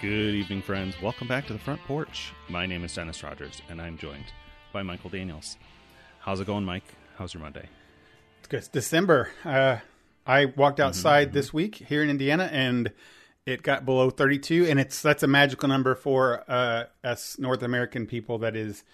Good evening, friends. Welcome back to the front porch. My name is Dennis Rogers, and I'm joined by Michael Daniels. How's it going, Mike? How's your Monday? It's good. It's December. Uh, I walked outside this week here in Indiana, and it got below 32, and it's that's a magical number for uh, us North American people. That is,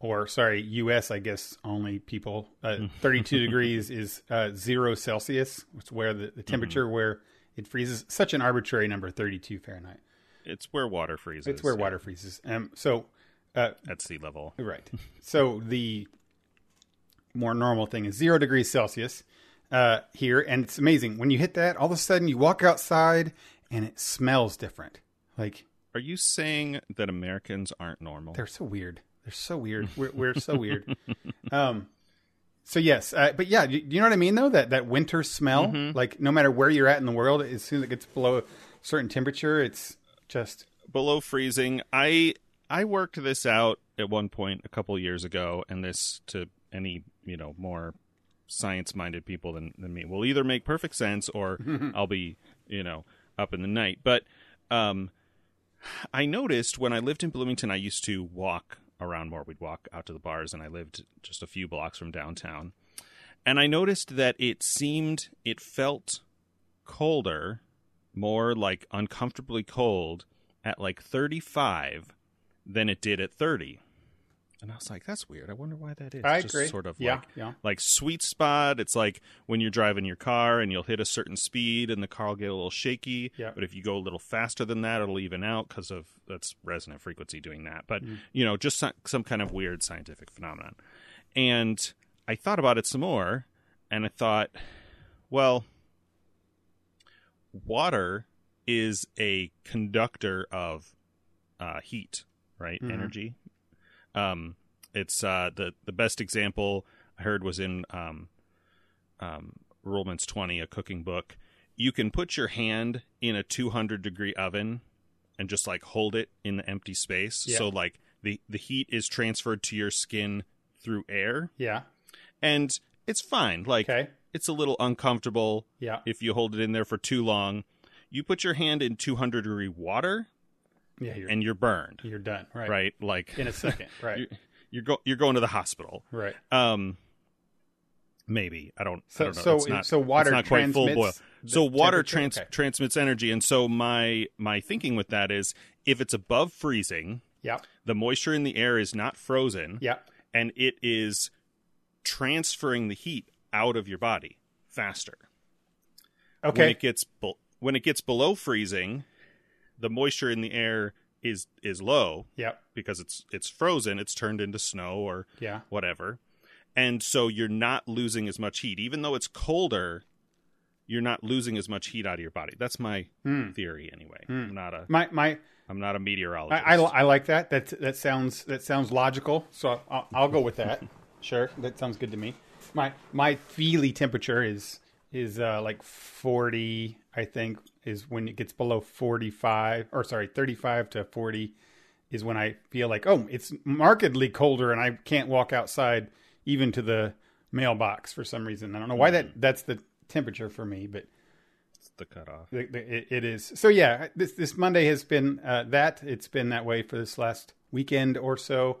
or sorry, U.S. I guess only people. Uh, 32 degrees is uh, zero Celsius, It's where the, the temperature where it freezes. Such an arbitrary number, 32 Fahrenheit. It's where water freezes. It's where yeah, water freezes. Um, so uh, at sea level. Right. So the more normal thing is zero degrees Celsius uh, here, and it's amazing when you hit that. All of a sudden, you walk outside and it smells different. Like Are you saying that Americans aren't normal? they're so weird. They're so weird. We're, we're so weird. Um. So yes, uh, but yeah, do you know what I mean though? That that winter smell, like no matter where you're at in the world, as soon as it gets below a certain temperature, it's just below freezing. I I worked this out at one point a couple years ago, and this to any you know more science minded people than, than me will either make perfect sense or I'll be you know up in the night. But um, I noticed when I lived in Bloomington, I used to walk around more. We'd walk out to the bars, and I lived just a few blocks from downtown. And I noticed that it seemed, it felt colder, more like uncomfortably cold at like 35 than it did at 30. And I was like, that's weird. I wonder why that is. I Just agree. Sort of Yeah, like, yeah. like sweet spot. It's like when you're driving your car and you'll hit a certain speed and the car will get a little shaky. Yeah. But if you go a little faster than that, it'll even out because of that's resonant frequency doing that. But Mm. you know, just some, some kind of weird scientific phenomenon. And I thought about it some more, and I thought, well, water is a conductor of uh, heat, right? Mhm. Energy. Um, it's uh, the the best example I heard was in um, um, Ruhlman's Twenty, a cooking book. You can put your hand in a 200 degree oven and just like hold it in the empty space. Yeah. So like the the heat is transferred to your skin through air, yeah. and it's fine. Like Okay. It's a little uncomfortable Yeah. if you hold it in there for too long. You put your hand in 200 degree water Yeah. You're, and you're burned, you're done. Right. right? Like In a second. Right. you're you're, go- you're going to the hospital. right. Um, maybe I don't. I So don't know. so not- so water not quite full boil. So water trans- Okay. transmits energy, and so my my thinking with that is if it's above freezing, Yeah. the moisture in the air is not frozen, Yeah. and it is transferring the heat out of your body faster. Okay. When it gets be- when it gets below freezing, the moisture in the air is is low Yeah. because it's it's frozen. It's turned into snow or Yeah. whatever, and so you're not losing as much heat, even though it's colder. You're not losing as much heat out of your body. That's my Hmm. theory, anyway. I'm not a My my I'm not a I, meteorologist. I, I like that. That that sounds that sounds logical. So I'll, I'll go with that. sure, that sounds good to me. My my feely temperature is is uh, like forty. I think is when it gets below forty five, or sorry, thirty five to forty is when I feel like oh, it's markedly colder, and I can't walk outside even to the mailbox for some reason. I don't know why that that's the temperature for me, but It's the cutoff. the, the, it, it is. So yeah, this this Monday has been uh, that. It's been that way for this last weekend or so,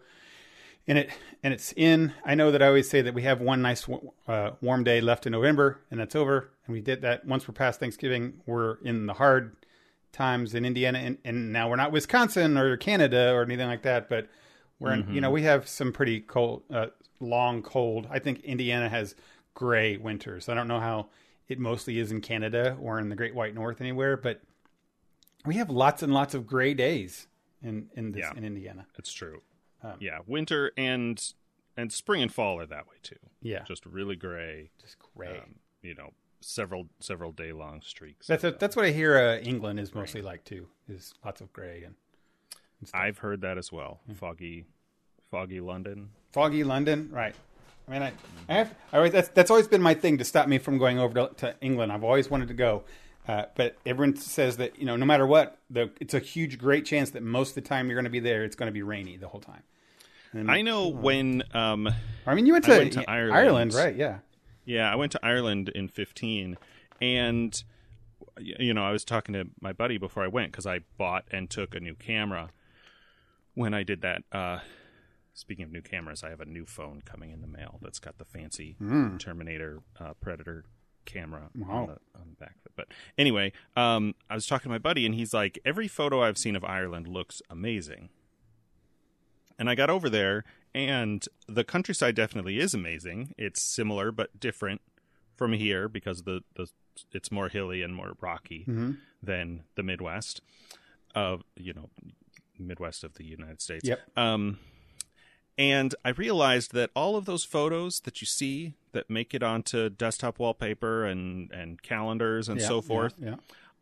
and it and it's in. I know that I always say that we have one nice uh, warm day left in November, and that's over. And we did that once we're past Thanksgiving. We're in the hard times in Indiana, and, and now we're not Wisconsin or Canada or anything like that, but we're in. You know, we have some pretty cold, uh, long cold. I think Indiana has gray winters. I don't know how it mostly is in Canada or in the Great White North anywhere, but we have lots and lots of gray days in in this Yeah. in Indiana. It's true. Um, yeah, winter and and spring and fall are that way too. Yeah, Just really gray. just gray. Um, you know, several several day long streaks. that's a, that's what I hear. Uh, England is mostly like too. Is lots of gray and, and. I've heard that as well. Hmm. Foggy, foggy London. foggy London, right? I mean, I, I have. I always, that's that's always been my thing to stop me from going over to, to England. I've always wanted to go, uh, but everyone says that you know, no matter what, the, it's a huge, great chance that most of the time you're going to be there, it's going to be rainy the whole time. I know when. Um, I mean, you went to, went to Ireland. right? Yeah. yeah, I went to Ireland in fifteen, and you know, I was talking to my buddy before I went because I bought and took a new camera when I did that. Uh, speaking of new cameras, I have a new phone coming in the mail that's got the fancy Terminator uh, Predator camera Wow. on, the, on the back of it. But anyway, um, I was talking to my buddy, and he's like, every photo I've seen of Ireland looks amazing. And I got over there, and the countryside definitely is amazing. It's similar but different from here because the, the it's more hilly and more rocky Mm-hmm. than the Midwest of you know Midwest of the United States. Yep. Um, and I realized that all of those photos that you see that make it onto desktop wallpaper and and calendars and Yeah, so forth Yeah. yeah.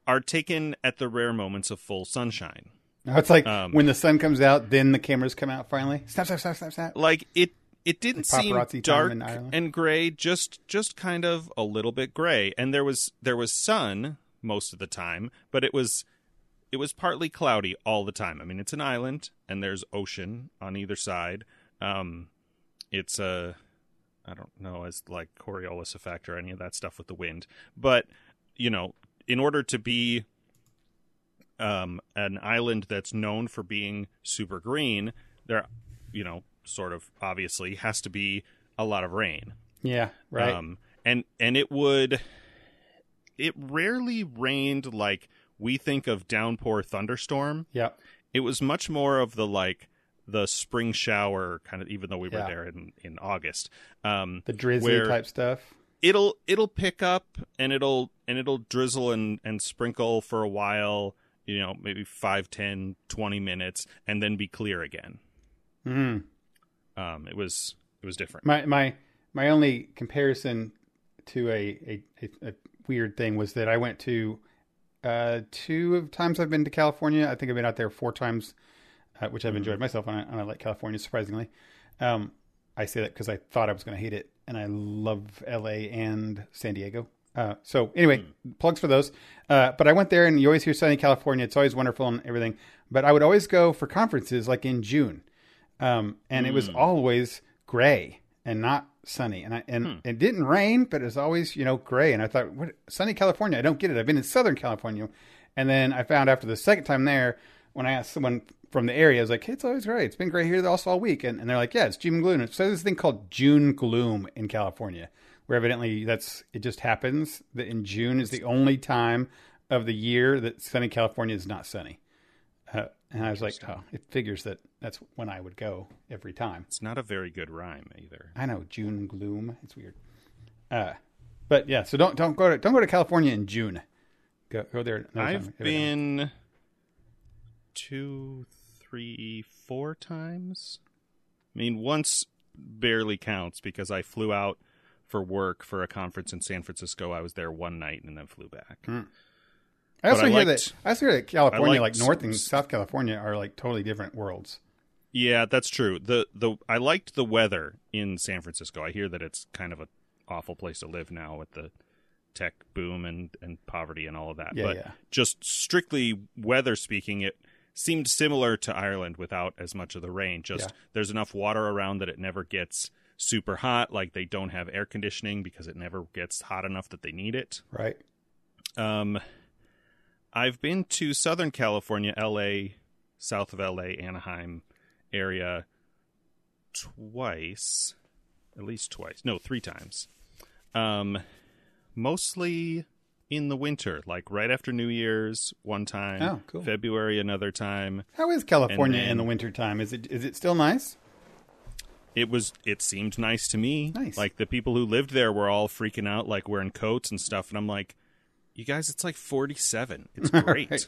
are taken at the rare moments of full sunshine. Now it's like Um, when the sun comes out, then the cameras come out finally. Snap, snap, snap, snap, snap. like it it didn't seem dark and gray just just kind of a little bit gray and there was there was sun most of the time but it was it was partly cloudy all the time i mean it's an island and there's ocean on either side um it's a i don't know as like coriolis effect or any of that stuff with the wind but you know in order to be um, an island that's known for being super green, there, you know, sort of obviously has to be a lot of rain. Yeah, right. Um, and and it would, it rarely rained like we think of downpour thunderstorm. yeah, It was much more of the like the spring shower kind of. Even though we were Yeah. there in in August, um, the drizzly type stuff. it'll it'll pick up and it'll and it'll drizzle and and sprinkle for a while you know maybe 5 10 20 minutes and then be clear again Mm. um it was it was different My my my only comparison to a, a, a, a weird thing was that I went to uh, two of times I've been to California. I think I've been out there four times, which I've enjoyed myself, and I, and I like California surprisingly. Um, I say that because I thought I was going to hate it, and I love LA and San Diego. Uh, so anyway, plugs for those. Uh, but I went there, and you always hear sunny California. It's always wonderful and everything. But I would always go for conferences like in June, um, and it was always gray and not sunny. And I and it didn't rain, but it was always you know gray. And I thought, what sunny California? I don't get it. I've been in Southern California, and then I found after the second time there, when I asked someone from the area, I was like, hey, it's always great. It's been great here also all week, and, and they're like, yeah, it's June gloom. So there's this thing called June gloom in California, where evidently that's it just happens that in June is the only time of the year that sunny California is not sunny. Uh, and I was like, oh, it figures that that's when I would go every time. it's not a very good rhyme either I know June gloom. It's weird. Uh, but yeah, so don't don't go to don't go to California in June. Go go there. i've time. Two three four times i mean once barely counts because i flew out for work for a conference in san francisco i was there one night and then flew back hmm. I also I hear liked- that I also hear that California, liked like North and South California, are like totally different worlds. Yeah, that's true. The the I liked the weather in San Francisco. I hear that it's kind of a awful place to live now with the tech boom and and poverty and all of that. Yeah, but yeah. just strictly weather speaking, it seemed similar to Ireland without as much of the rain. Just Yeah. there's enough water around that it never gets super hot. Like they don't have air conditioning because it never gets hot enough that they need it. Right. Um, I've been to Southern California, LA, south of LA, Anaheim area twice, at least twice. No, three times. Um, mostly in the winter, like right after New Year's, one time. Oh, cool. February, another time. How is California then- in the winter time? Is it is it still nice? It was. It seemed nice to me. Nice. Like the people who lived there were all freaking out, like wearing coats and stuff, and I'm like, "You guys, it's like 47. It's great." Right.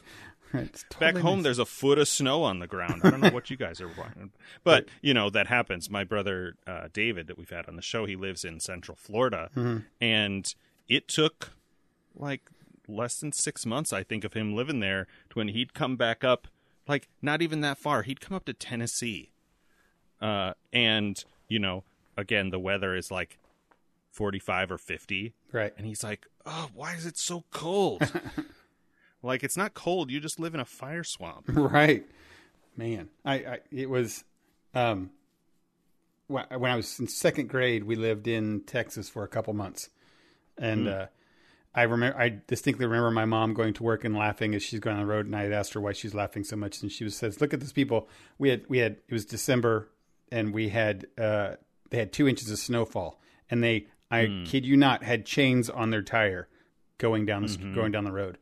It's Back home, nice. there's a foot of snow on the ground. I don't know what you guys are but you know that happens. My brother uh, David, that we've had on the show, he lives in Central Florida, Mm-hmm. and it took like less than six months, I think, of him living there to when he'd come back up. Like not even that far. He'd come up to Tennessee, uh, and you know, again, the weather is like forty-five or fifty, right. and he's like, "Oh, why is it so cold?" like it's not cold. You just live in a fire swamp. Right. Man, I, I it was um when I was in second grade, we lived in Texas for a couple months, and Hmm. uh, I remember, I distinctly remember my mom going to work and laughing as she's going on the road, and I had asked her why she's laughing so much, and she was says, "Look at these people. We had, we had. It was December, and we had, uh, they had two inches of snowfall, and they, I kid you not, had chains on their tire going down the going down the road,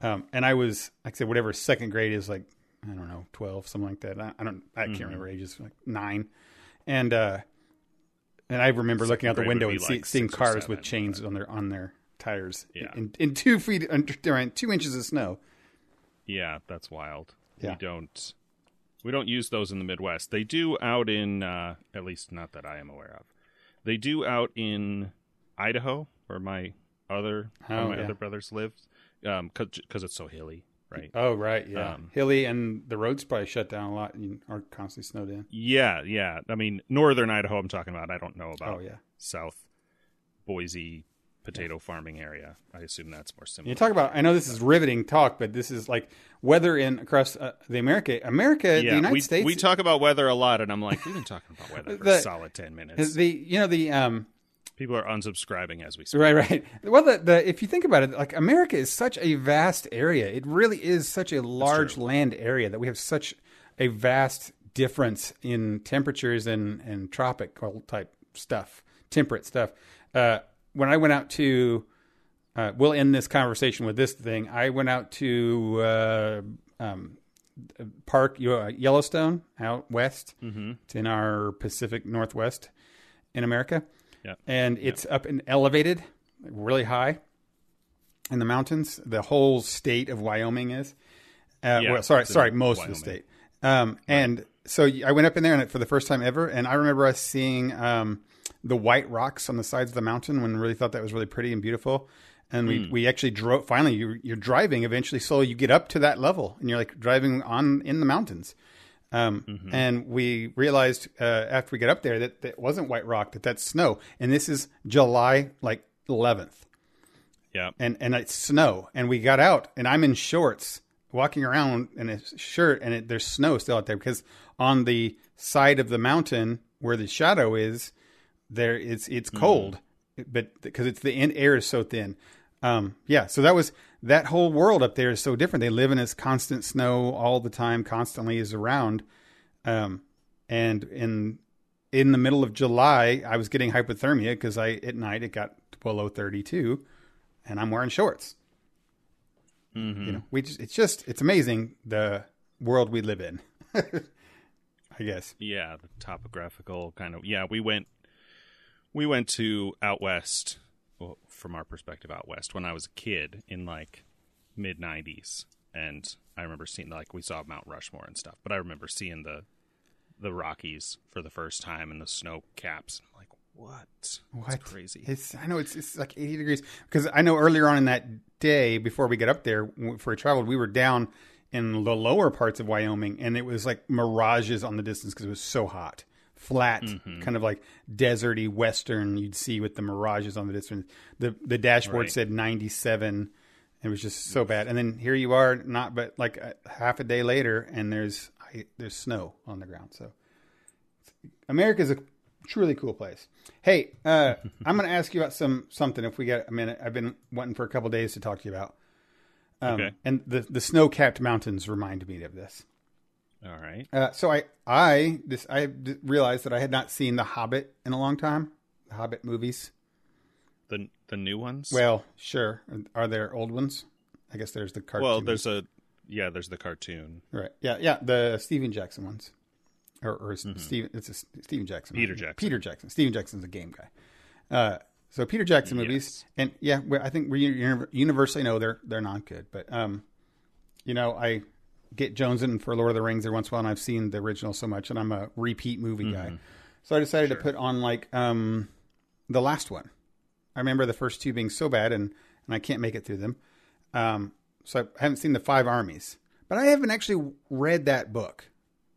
um, and I was, like I said, whatever second grade is like, I don't know, twelve, something like that. I, I don't, I can't remember ages, like nine, and uh, and I remember looking out the window and see, like seeing cars with chains on their on their tires Yeah. in, in two feet under around two inches of snow. Yeah, that's wild. Yeah. We don't we don't use those in the Midwest. They do out in uh, at least not that I am aware of. They do out in Idaho, where my other Oh, my yeah. other brothers lives, because it's so hilly, right? Oh right, yeah, Um, hilly and the roads probably shut down a lot and are constantly snowed in. Yeah, yeah. I mean, northern Idaho. I'm talking about. I don't know about Oh yeah, South Boise potato farming area. I assume that's more similar. you talk about. I know this is riveting talk, but this is like weather in across uh, the America, America, the United we, States. we talk about weather a lot, and I'm like, we've been talking about weather for The- a solid ten minutes. the you know the um People are unsubscribing as we speak. Right, right. Well, the, the if you think about it, like America is such a vast area. It really is such a large land area that we have such a vast difference in temperatures and and tropical type stuff, temperate stuff. Uh, when I went out to, uh, we'll end this conversation with this thing. I went out to uh, um, Park uh, Yellowstone out west. Mm-hmm. It's in our Pacific Northwest in America Yeah. and it's up and elevated really high in the mountains. The whole state of Wyoming is. Uh, Yeah, well, sorry, sorry, most of the state. Um, And so I went up in there and for the first time ever, and I remember us seeing um, the white rocks on the sides of the mountain when we really thought that was really pretty and beautiful. And we, Hmm. we actually drove. Finally, you're, you're driving. Eventually, slowly you get up to that level, and you're like driving on in the mountains. Um, Mm-hmm. And we realized uh, after we got up there that that wasn't white rock, that that's snow. And this is July like 11th, Yeah. and and it's snow. And we got out, and I'm in shorts, walking around in a shirt, and it, there's snow still out there because on the side of the mountain where the shadow is, there it's it's cold, but because it's the in, air is so thin. Um, yeah, so that was that whole world up there is so different. They live in this constant snow all the time, constantly is around. Um, and in in the middle of July, I was getting hypothermia because I at night it got below thirty two, and I'm wearing shorts. Mm-hmm. You know, we just it's just it's amazing the world we live in. I guess. Yeah, the topographical kind of. Yeah, we went we went to out west well, from our perspective out west when I was a kid in like mid 90s and I remember seeing like we saw Mount Rushmore and stuff, but I remember seeing the the Rockies for the first time and the snow caps. I'm like, what? What? That's crazy. It's I know it's it's like 80 degrees because I know earlier on in that day before we get up there before we traveled we were down in the lower parts of Wyoming and it was like mirages on the distance because it was so hot flat Mm-hmm. kind of like deserty western you'd see with the mirages on the distance the the dashboard Right. said 97 it was just so bad and then here you are not but like a, half a day later and there's I, there's snow on the ground so America's a truly cool place. Hey, uh, I'm going to ask you about some something. If we get a minute, I've been wanting for a couple days to talk to you about. Um, Okay. And the the snow capped mountains remind me of this. All right. Uh, so I I this I realized that I had not seen The Hobbit in a long time. The Hobbit movies. The the new ones? Well, sure. Are there old ones? I guess there's the cartoon. well, there's a yeah, there's the cartoon. right. Yeah, yeah. The Steven Jackson ones, or, or Steven. It's a Steven Jackson. Mm-hmm. Peter movie. Jackson. Peter Jackson. Steven Jackson's a game guy. Uh, so Peter Jackson movies, Yes. and yeah, I think we uni- universally know they're they're not good. But um, you know, I get jonesing for Lord of the Rings every once in a while, and I've seen the original so much, and I'm a repeat movie Mm-hmm. guy. So I decided to put on like um, the last one. I remember the first two being so bad, and and I can't make it through them. Um, so I haven't seen the Five Armies, but I haven't actually read that book.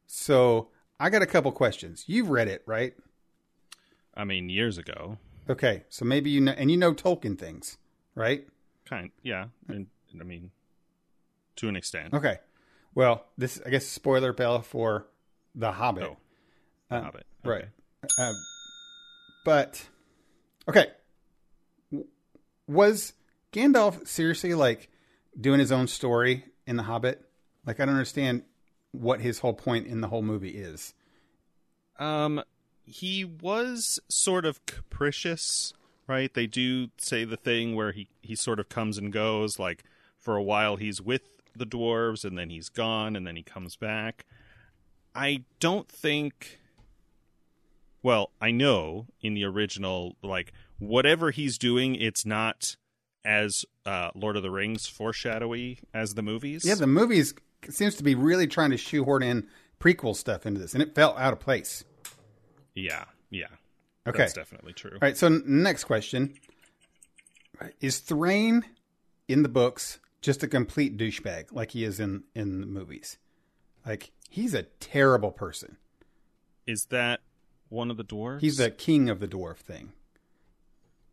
So I got a couple questions. You've read it, right? I mean, years ago. Okay, so maybe you know, and you know Tolkien things, right? Kind yeah. And I mean to an extent. Okay. Well, this I guess spoiler bell for The Hobbit. Oh. The Hobbit. Okay. Right. Um, but okay, was Gandalf seriously like doing his own story in The Hobbit? Like, I don't understand what his whole point in the whole movie is. Um, he was sort of capricious, right? They do say the thing where he he sort of comes and goes. Like for a while, he's with the dwarves, and then he's gone, and then he comes back. I don't think. Well, I know in the original, like whatever he's doing, it's not as uh, Lord of the Rings foreshadowy as the movies. Yeah, the movies seems to be really trying to shoehorn in prequel stuff into this, and it felt out of place. Yeah, yeah. Okay. That's definitely true. All right, so next question. Is Thrain in the books just a complete douchebag like he is in, in the movies? Like, he's a terrible person. Is that one of the dwarves? He's the king of the dwarf thing.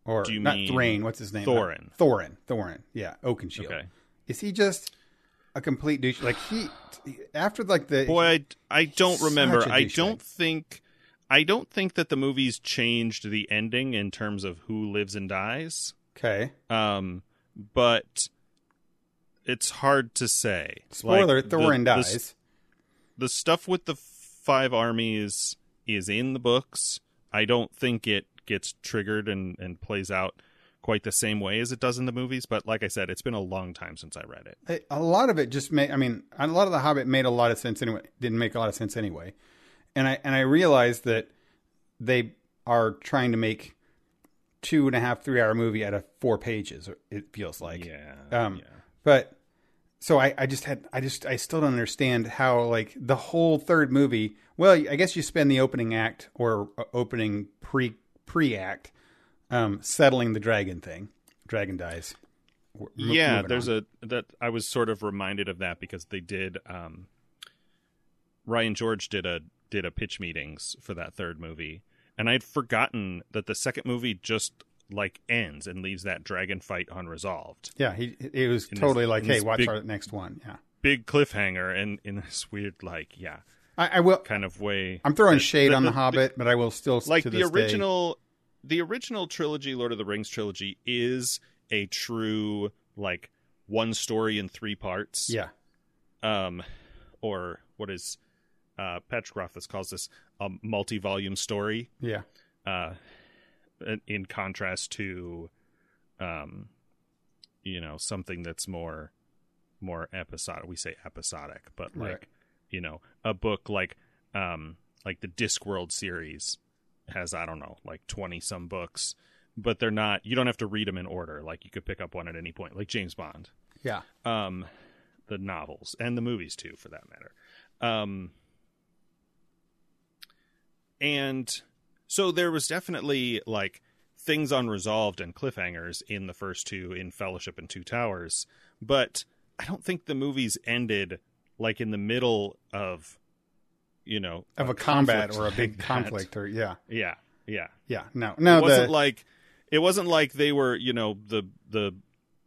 Or Do you not mean Thrain, what's his name? Thorin? Thorin. Thorin. Yeah, Oakenshield. Okay. Is he just a complete douche? Like he after like the Boy, I, I don't remember. I don't think I don't think that the movies changed the ending in terms of who lives and dies. Okay. Um, but it's hard to say. Spoiler, Like, the- Thorin the dies. the stuff with the five armies is in the books. I don't think it gets triggered and, and plays out quite the same way as it does in the movies. But like I said, it's been a long time since I read it. It- a lot of it just made. I mean, a lot of the Hobbit made a lot of sense anyway. Didn't make a lot of sense anyway, and I and I realized that they are trying to make two and a half, three hour movie out of four pages. It feels like. yeah. Um, yeah. But so I, I just had I just I still don't understand how like the whole third movie. Well, I guess you spend the opening act or uh, opening pre pre act um, settling the dragon thing. Dragon dies. Yeah there's on. a that i was sort of reminded of that because they did um ryan george did a did a pitch meetings for that third movie and i'd forgotten that the second movie just like ends and leaves that dragon fight unresolved yeah. He it was in totally this- like, hey, watch big- our next one. Yeah. big cliffhanger and in this weird like yeah I, I will. kind of way I'm throwing that- shade that on the, Hobbit, but I will still like to the this day- original the original trilogy lord of the rings trilogy is a true like one story in three parts Yeah. um, or what is uh, Patrick Rothfuss calls this a multi-volume story, Yeah. uh, in- contrast to, um, you know, something that's more more episodic. We say episodic, but like Right. you know, a book like um, like the Discworld series has I don't know like twenty some books. But they're not. You don't have to read them in order. Like you could pick up one at any point, like James Bond Yeah. um, the novels and the movies too, for that matter. Um, and so there was definitely like things unresolved and cliffhangers in the first two, in Fellowship and Two Towers, but I don't think the movies ended like in the middle of, you know, Of a combat or a big like that. conflict or yeah. Yeah, yeah Yeah. No. No. it wasn't the, like it wasn't like they were you know the the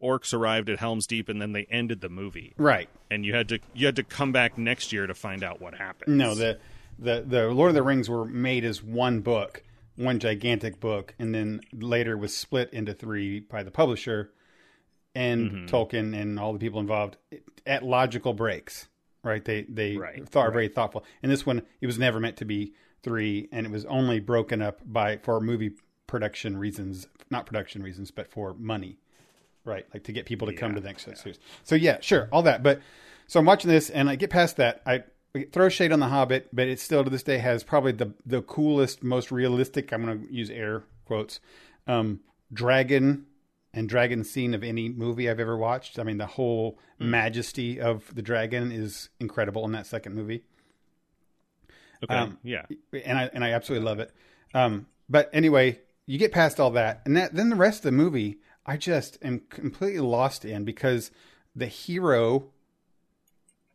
orcs arrived at Helm's Deep and then they ended the movie right. and you had to you had to come back next year to find out what happened. No, the the the Lord of the Rings were made as one book, one gigantic book, and then later was split into three by the publisher and Mm-hmm. Tolkien and all the people involved at logical breaks. Right? They they Right, thought are very thoughtful. And this one, it was never meant to be three, and it was only broken up by for movie production reasons, not production reasons, but for money. Right, like to get people to come to the next series. So yeah, sure, all that. But so I'm watching this, and I get past that. I throw shade on the Hobbit, but it still to this day has probably the the coolest, most realistic. I'm going to use air quotes. Um, dragon and dragon scene of any movie I've ever watched. I mean, the whole majesty of the dragon is incredible in that second movie Okay, um, yeah, and I and I absolutely love it. Um, but anyway, you get past all that, and that then the rest of the movie, I just am completely lost in because the hero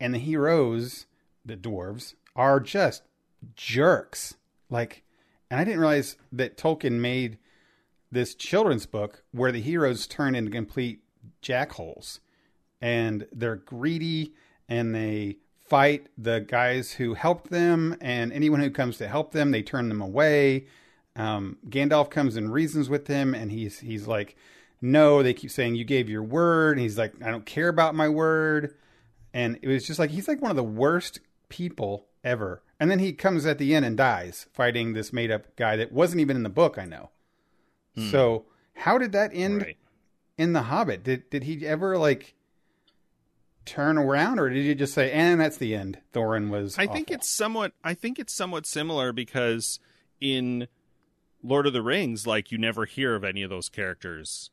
and the heroes, the dwarves, are just jerks. Like, and I didn't realize that Tolkien made this children's book where the heroes turn into complete jackholes and they're greedy and they fight the guys who helped them and anyone who comes to help them they turn them away um, gandalf comes and reasons with him and he's he's like no, they keep saying you gave your word. And he's like, I don't care about my word. And it was just like he's like one of the worst people ever. And then he comes at the end and dies fighting this made up guy that wasn't even in the book. I know. Hmm. So how did that end Right. in the Hobbit? Did did he ever like turn around, or did he just say, "And that's the end"? Thorin was. I think it's somewhat. I think it's somewhat similar because in Lord of the Rings, like you never hear of any of those characters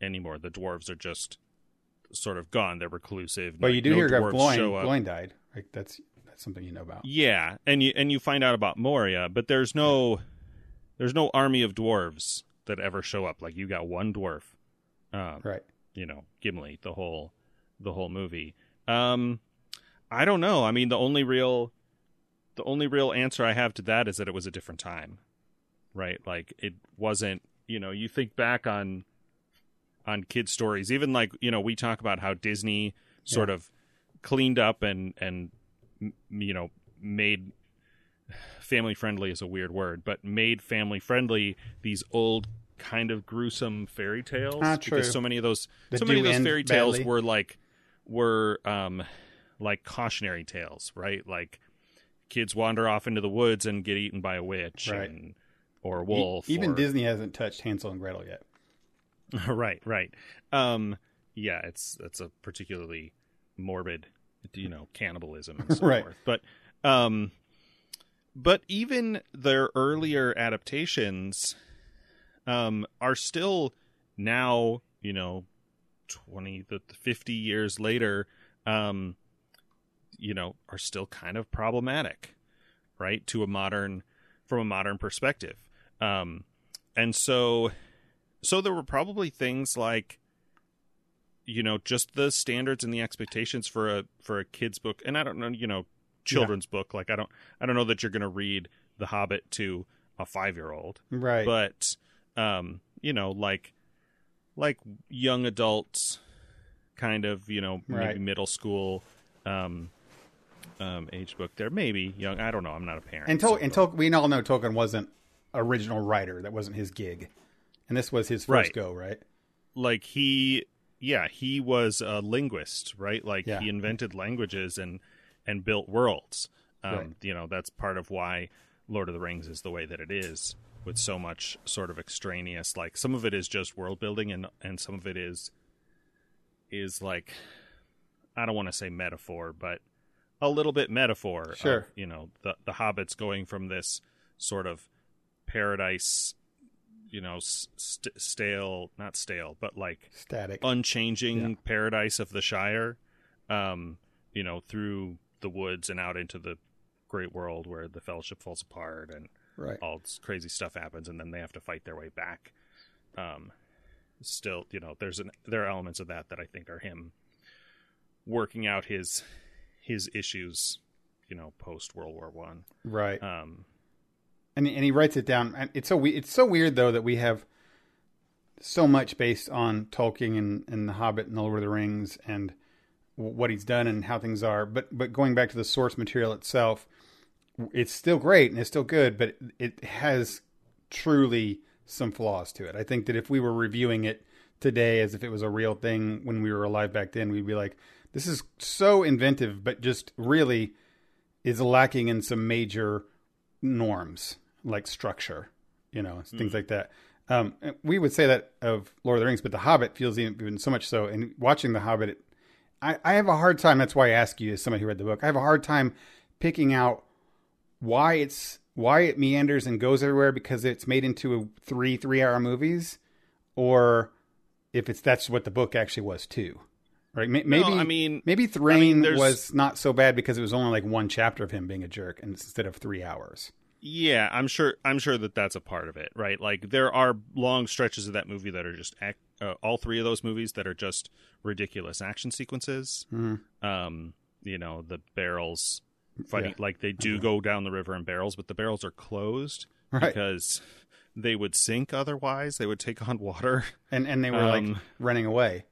anymore. The dwarves are just sort of gone. They're reclusive. But like, you do no hear dwarves Gloin. Gloin died. Like that's something you know about. Yeah, and you and you find out about Moria, but there's no there's no army of dwarves that ever show up. Like you got one dwarf, um, Right. you know, Gimli, the whole the whole movie. Um, I don't know. I mean, the only real the only real answer I have to that is that it was a different time, right? Like it wasn't. You know, you think back on on kid stories, even like you know, we talk about how Disney sort of cleaned up and and you know made family friendly is a weird word, but made family friendly these old kind of gruesome fairy tales Ah, true. because so many of those so many of those fairy tales badly. were like were um like cautionary tales, right? Like kids wander off into the woods and get eaten by a witch Right. and or a E- wolf. even or- Disney hasn't touched Hansel and Gretel yet. right, right. Um, yeah, it's it's a particularly morbid, you know, cannibalism and so Right. forth. But um, but even their earlier adaptations um are still now, you know, twenty the fifty years later, um, you know, are still kind of problematic, right? To a modern from a modern perspective. Um, and so so there were probably things like you know just the standards and the expectations for a for a kids book and i don't know you know children's book like i don't i don't know that you're going to read the hobbit to a 5-year-old Right. but um you know like like young adults kind of you know maybe Right. middle school um um age book there maybe young i don't know i'm not a parent and, so- and we all know Tolkien wasn't original writer. That wasn't his gig. And this was his first Right. go, right? like he yeah he was a linguist right like Yeah. he invented languages and and built worlds um Right. you know that's part of why lord of the rings is the way that it is with so much sort of extraneous like some of it is just world building and and some of it is is like i don't want to say metaphor but a little bit metaphor of, Sure. you know the the hobbits going from this sort of paradise you know st- stale not stale but like Static. unchanging Yeah. paradise of the Shire, um, you know, through the woods and out into the great world where the Fellowship falls apart and right. all this crazy stuff happens, and then they have to fight their way back. Um, still, you know, there's an there are elements of that that I think are him working out his his issues, you know, post World War One. Right. Um, and and he writes it down. And it's so we, it's so weird though that we have so much based on Tolkien and, and the Hobbit and the Lord of the Rings and what he's done and how things are. But but going back to the source material itself, it's still great and it's still good, but it has truly some flaws to it. I think that if we were reviewing it today as if it was a real thing when we were alive back then, we'd be like, this is so inventive, but just really is lacking in some major norms like structure, you know, things like that. Um, we would say that of Lord of the Rings, but The Hobbit feels even, even so much so. And watching The Hobbit, it, I, I have a hard time. That's why I ask you, as somebody who read the book, I have a hard time picking out why it's why it meanders and goes everywhere because it's made into three three hour movies, or if it's that's what the book actually was too. Right? May- Maybe I mean- maybe Thrain there's- was not so bad because it was only like one chapter of him being a jerk instead of three hours. Yeah, I'm sure. I'm sure that that's a part of it, right? Like there are long stretches of that movie that are just ac- uh, all three of those movies that are just ridiculous action sequences. Um, you know, the barrels fighting Yeah. like they do go down the river in barrels, but the barrels are closed Right. because they would sink otherwise. They would take on water. And and they were like Um, running away.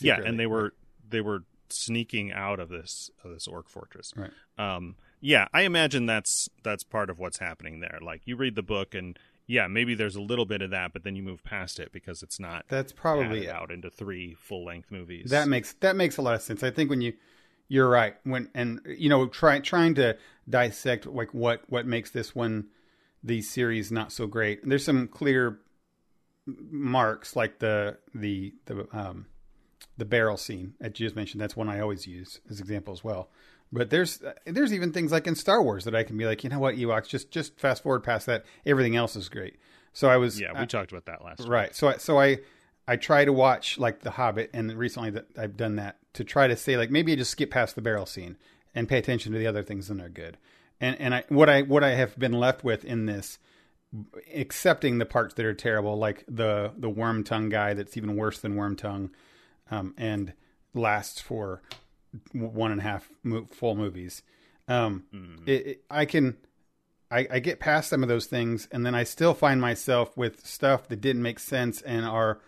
yeah, and they were they were sneaking out of this of this orc fortress. Right. Um, yeah, I imagine that's that's part of what's happening there. Like you read the book and yeah, maybe there's a little bit of that, but then you move past it because it's not That's probably out into three full length movies. That makes that makes a lot of sense. I think when you you're right when and you know try, trying to dissect like what what makes this one the series not so great. There's some clear marks like the the the um the barrel scene that you just mentioned. That's one I always use as example as well. But there's there's even things like in Star Wars that I can be like, you know what, Ewoks, just just fast forward past that. Everything else is great. So I was yeah, we I- talked about that last. week. Right. So I, so I I try to watch like The Hobbit, and recently that I've done that to try to say like maybe I just skip past the barrel scene and pay attention to the other things and they're good. And and I what I what I have been left with in this, accepting the parts that are terrible, like the the worm tongue guy that's even worse than worm tongue, um, and lasts for one and a half mo- full movies. Um, it, it, I can I, I get past some of those things, and then I still find myself with stuff that didn't make sense and are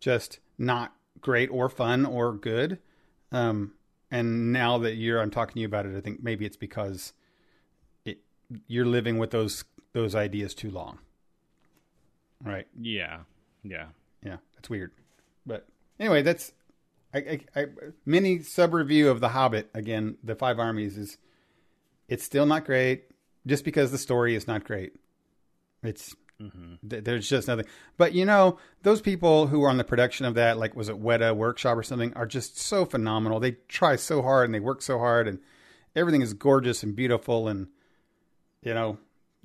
just not great or fun or good. Um, and now that you're, I'm talking to you about it, I think maybe it's because it you're living with those those ideas too long. Right? Yeah, yeah. Yeah, that's weird. But anyway, that's I, I, I mini sub review of The Hobbit again. The Five Armies is it's still not great just because the story is not great. It's th- there's just nothing. But you know, those people who are on the production of that, like was it Weta Workshop or something, are just so phenomenal. They try so hard and they work so hard, and everything is gorgeous and beautiful, and you know,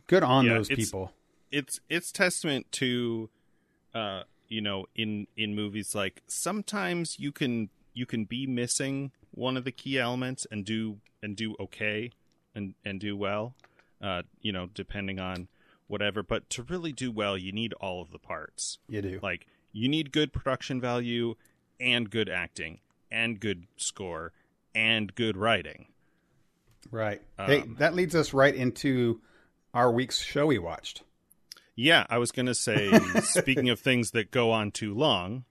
good on Yeah, those it's- people. it's it's testament to uh you know in in movies like sometimes you can you can be missing one of the key elements and do and do okay and and do well uh you know depending on whatever but to really do well you need all of the parts You do. like you need good production value and good acting and good score and good writing Right. hey, Um, that leads us right into our week's show we watched. Yeah i was gonna say speaking of things that go on too long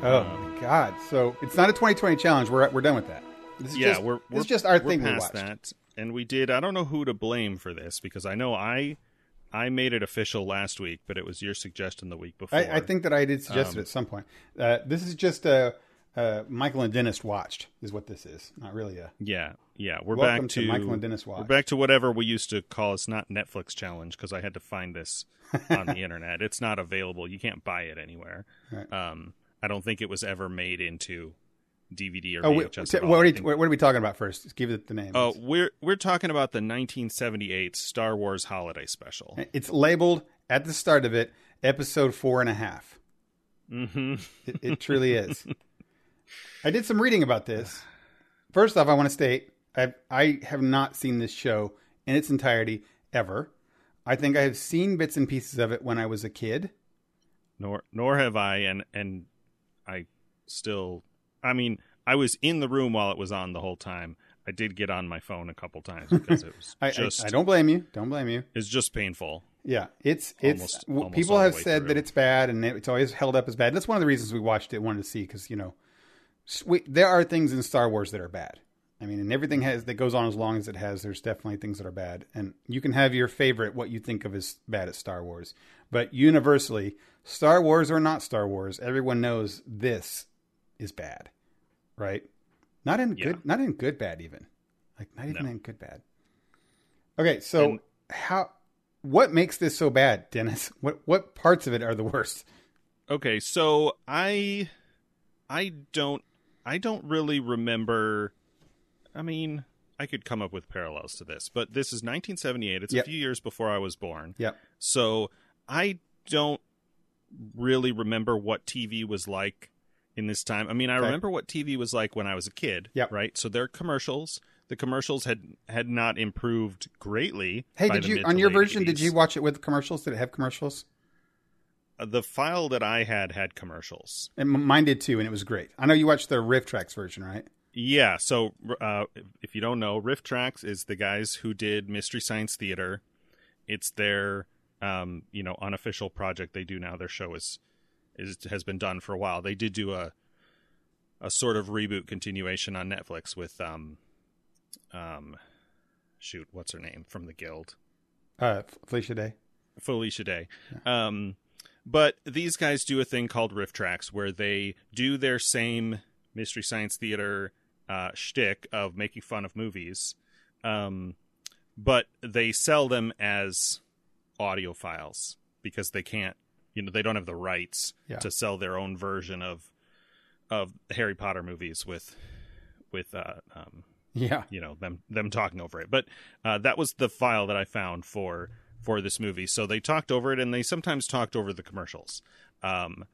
Oh my god! So it's not a 2020 challenge. We're we're done with that. This is yeah, just, we're, this we're just our thing we watched. that, and we did. I don't know who to blame for this because I know I I made it official last week, but it was your suggestion the week before. I, I think that I did suggest Um, it at some point. Uh, this is just a uh, Michael and Dennis watched. Is what this is. Not really a. Yeah, yeah. We're Welcome back to to, Michael and Dennis We're back to whatever we used to call. It's not Netflix challenge because I had to find this on the internet. It's not available. You can't buy it anywhere. Right. Um, I don't think it was ever made into DVD or Oh, VHS. at t- what, are you, what are we talking about first? Just give it the name. Oh, we're we're talking about the 1978 Star Wars Holiday Special. It's labeled at the start of it, episode four and a half. hmm It, it truly is. I did some reading about this. First off, I want to state I I have not seen this show in its entirety ever. I think I have seen bits and pieces of it when I was a kid. nor nor have I and and I still I mean I was in the room while it was on the whole time. I did get on my phone a couple times because it was I, just I, I don't blame you. Don't blame you. it's just painful. Yeah, it's it's Almost- almost people have said through. that it's bad and it's always held up as bad. That's one of the reasons we watched it, wanted to see because you know, we, there are things in Star Wars that are bad. I mean, and everything has that goes on as long as it has. There's definitely things that are bad, and you can have your favorite, what you think of as bad at Star Wars. But universally, Star Wars or not Star Wars, everyone knows this is bad, right? Not in Yeah. good, not in good bad even, like not even No. in good bad. Okay, so And- how what makes this so bad, Dennis? What what parts of it are the worst? Okay, so I I don't I don't really remember I mean, I could come up with parallels to this, but this is 1978. It's Yep. a few years before I was born. Yep. So I don't really remember what TV was like in this time. I mean, I Okay. remember what TV was like when I was a kid. Yep. Right. So there are commercials. The commercials had had not improved greatly. Hey, did you on your version? Did you watch it with commercials? Did it have commercials? The file that I had had commercials. And mine did too, and it was great. I know you watched the RiffTrax version, right? Yeah. So uh, if you don't know, RiffTrax is the guys who did Mystery Science Theater. It's their um, you know unofficial project they do now. Their show is is has been done for a while. They did do a a sort of reboot continuation on Netflix with um um, shoot, what's her name from the guild? Uh, Felicia Day. Felicia Day. Um, but these guys do a thing called RiffTrax where they do their same mystery science theater uh, shtick of making fun of movies, um, but they sell them as audio files because they can't, you know, they don't have the rights Yeah. to sell their own version of of Harry Potter movies with with uh, um, Yeah. you know them them talking over it but uh, that was the file that i found for for this movie so they talked over it and they sometimes talked over the commercials um,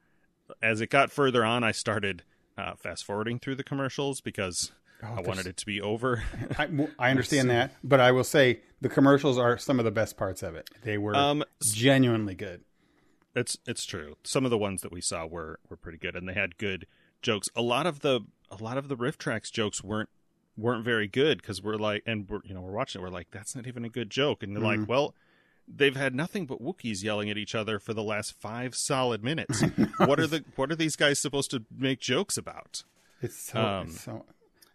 as it got further on i started uh, fast forwarding through the commercials because Oh, i wanted it to be over I, I understand that, but I will say the commercials are some of the best parts of it. They were um genuinely good. it's it's true some of the ones that we saw were were pretty good and they had good jokes a lot of the a lot of the RiffTrax jokes weren't weren't very good because we're like and we're you know we're watching it we're like that's not even a good joke and they're Mm-hmm. like well they've had nothing but Wookiees yelling at each other for the last five solid minutes. what are the what are these guys supposed to make jokes about? It's so, Um, it's so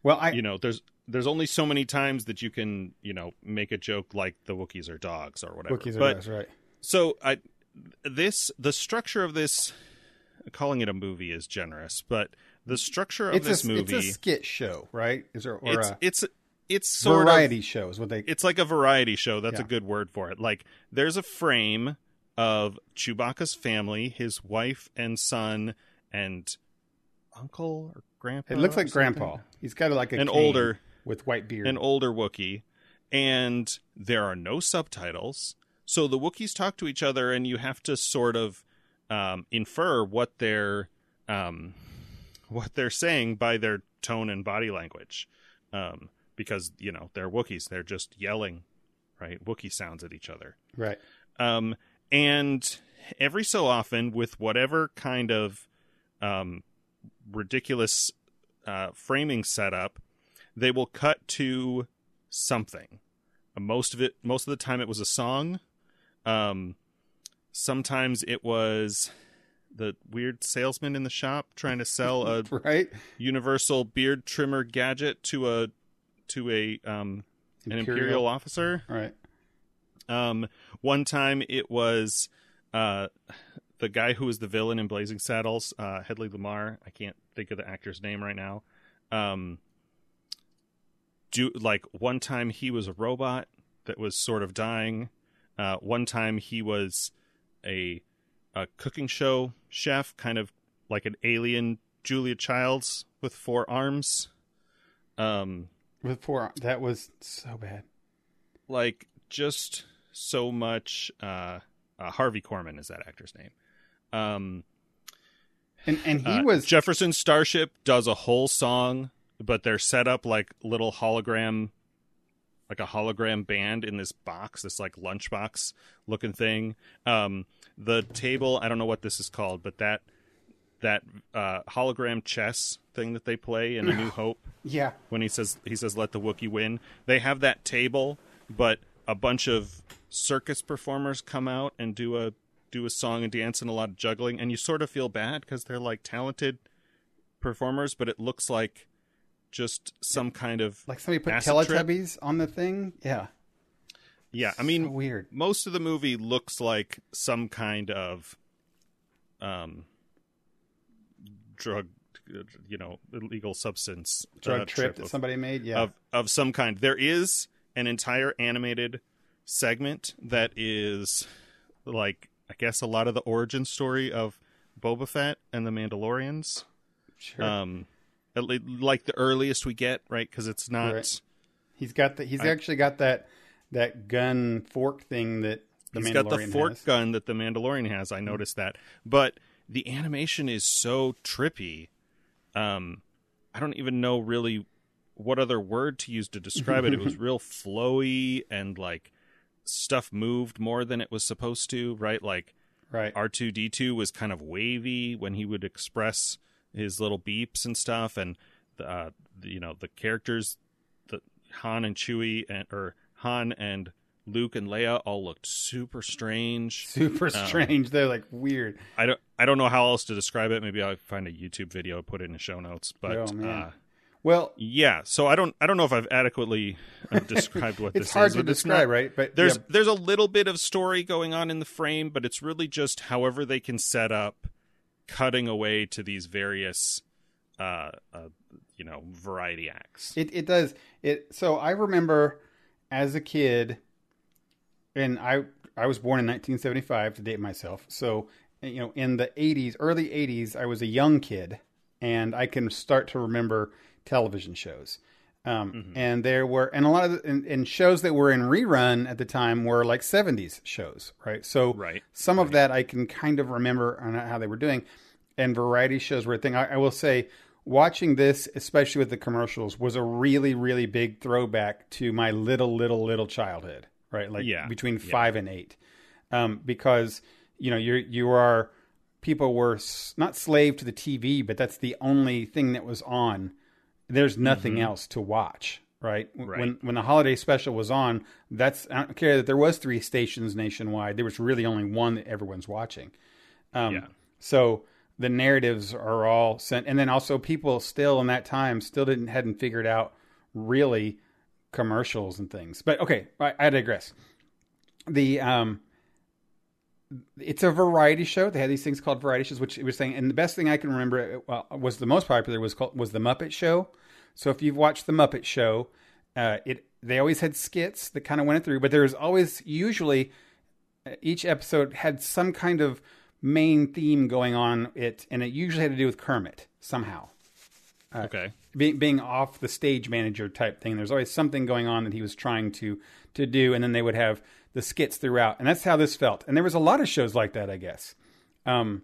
well. I You know, there's there's only so many times that you can you know make a joke like the Wookiees are dogs or whatever. Wookiees are dogs, right? so I this the structure of this calling it a movie is generous, but the structure of It's this a, movie it's a skit show, right? Is there or it's a it's it's sort variety of show? Is what they it's like a variety show. That's a good word for it. Like there's a frame of Chewbacca's family, his wife and son, and uncle or grandpa. It looks like? Grandpa. He's got like a An older- with white beard. an older Wookiee, and there are no subtitles. So the Wookiees talk to each other, and you have to sort of um, infer what they're um, what they're saying by their tone and body language, um, because you know they're Wookiees. They're just yelling, right? Wookiee sounds at each other. right. Um, and every so often, with whatever kind of um, ridiculous uh, framing setup, they will cut to something. Most of it, most of the time, it was a song. Um, sometimes it was the weird salesman in the shop trying to sell a Right. universal beard trimmer gadget to a to a um, an imperial officer. Right. Um, one time it was uh, the guy who was the villain in Blazing Saddles, uh, Hedley Lamarr. I can't think of the actor's name right now. Um, do like one time he was a robot that was sort of dying. Uh, one time he was a a cooking show chef, kind of like an alien Julia Childs with four arms. Um, With four. That was so bad. like just so much uh, uh Harvey Korman is that actor's name. Um And and he uh, was Jefferson Starship does a whole song, but they're set up like little hologram like a hologram band in this box, this like lunchbox looking thing. Um the table, I don't know what this is called, but that that uh hologram chess thing that they play in A New Hope yeah. when he says he says let the Wookiee win. They have that table, but a bunch of circus performers come out and do a do a song and dance and a lot of juggling, and you sort of feel bad because they're like talented performers, but it looks like just some kind of Like somebody put Acid trip? Teletubbies on the thing. Yeah. yeah. I So mean, weird. most of the movie looks like some kind of um drug, you know, illegal substance Drug uh, trip that of- somebody made. Yeah. of of some kind. There is an entire animated segment that is like I guess a lot of the origin story of Boba Fett and the Mandalorians. sure. Um, at le- like the earliest we get, right? Because it's not. Right. he's got the. He's I- actually got that that gun fork thing that the He's got the fork has. gun that the Mandalorian has. I noticed that, but the animation is so trippy. Um, I don't even know really what other word to use to describe it. It was real flowy and like stuff moved more than it was supposed to. Right, like Right. R two D two was kind of wavy when he would express his little beeps and stuff, and the, uh, the, you know the characters, the Han and Chewie and or Han and Luke and Leia all looked super strange. Super Um, strange. They're like weird. I don't I don't know how else to describe it. Maybe I'll find a YouTube video, put it in the show notes. But Oh, man. uh, Well, Yeah, so I don't I don't know if I've adequately uh, described what this is. to but it's describe, not- right? But There's yeah, there's a little bit of story going on in the frame, but it's really just however they can set up cutting away to these various uh, uh you know variety acts. It it does it. So I remember as a kid, and I I was born in 1975 to date myself. So you know, in the 80s, early 80s, I was a young kid, and I can start to remember television shows. Um, And there were, and a lot of, the, and, and shows that were in rerun at the time were like 70s shows, right? So Right. some of that I can kind of remember on how they were doing, and variety shows were a thing. I, I will say, watching this, especially with the commercials, was a really, really big throwback to my little, little, little childhood, right? Like Yeah, between yeah. five and eight, um, because you know you're you are people were s- not slave to the TV, but that's the only thing that was on. There's nothing else to watch, right? Mm-hmm. Right. When when the holiday special was on, that's I don't care that there was three stations nationwide. There was really only one that everyone's watching. Um, Yeah. So the narratives are all sent, and then also people still in that time still didn't hadn't figured out really commercials and things. But okay, I, I digress. The um, it's a variety show. They had these things called variety shows, which it was saying. And the best thing I can remember well, was the most popular was called was the Muppet Show. So if you've watched the Muppet Show, uh, it they always had skits that kind of went through, but there was always usually uh, each episode had some kind of main theme going on it, and it usually had to do with Kermit somehow okay. being being off the stage manager type thing. There's always something going on that he was trying to to do, and then they would have the skits throughout, and that's how this felt. And there was a lot of shows like that, I guess. Um,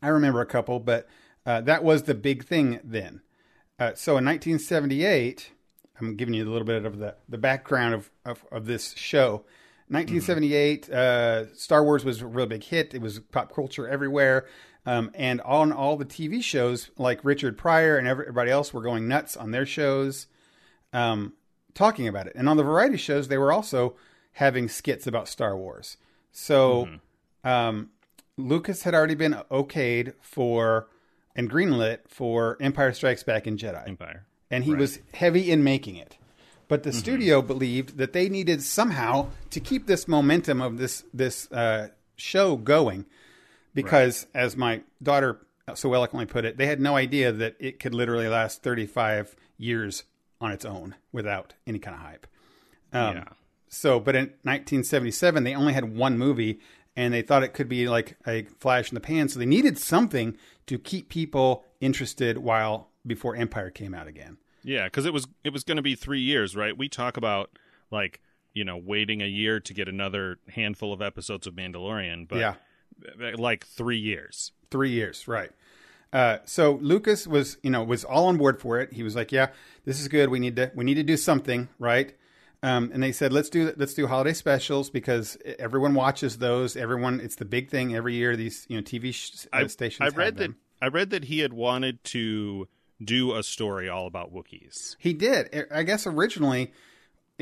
I remember a couple, but uh, that was the big thing then. Uh, so in 1978, I'm giving you a little bit of the, the background of, of, of this show. 1978, uh, Star Wars was a real big hit. It was pop culture everywhere. Um, and on all the TV shows, like Richard Pryor and everybody else were going nuts on their shows, um, talking about it. And on the variety shows, they were also having skits about Star Wars. So um, Lucas had already been okayed for and greenlit for Empire Strikes Back and Jedi Empire. and he was heavy in making it. But the studio believed that they needed somehow to keep this momentum of this this uh, show going, because as my daughter so eloquently put it, they had no idea that it could literally last 35 years on its own without any kind of hype. Um, yeah. So, but in 1977, they only had one movie, and they thought it could be like a flash in the pan. So they needed something to keep people interested while before Empire came out again. Yeah, because it was it was going to be three years, right? We talk about like you know waiting a year to get another handful of episodes of Mandalorian, but Yeah. Like three years. Three years, right? Uh, so Lucas was, you know, was all on board for it. He was like, "Yeah, this is good. We need to, we need to do something, right?" Um, and they said, "Let's do, let's do holiday specials because everyone watches those. Everyone, it's the big thing every year. These, you know, TV sh- uh, I, stations. I read that. I read that he had wanted to do a story all about Wookiees. he did. I guess originally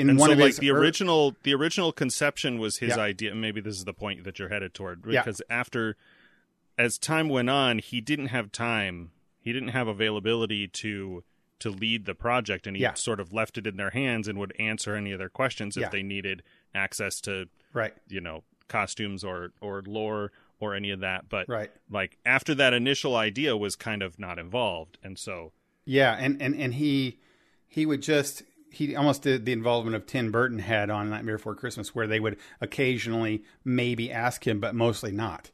in And one so, of like his the original, the original conception was his Yeah. idea. Maybe this is the point that you're headed toward, Yeah. because after, as time went on, he didn't have time. He didn't have availability to to lead the project, and he Yeah. sort of left it in their hands and would answer any of their questions if Yeah. they needed access to, right, you know, costumes or or lore or any of that. But right. like after that initial idea was kind of not involved, and so Yeah, and, and, and he he would just he almost did the involvement of Tim Burton had on Nightmare Before Christmas, where they would occasionally maybe ask him, but mostly not.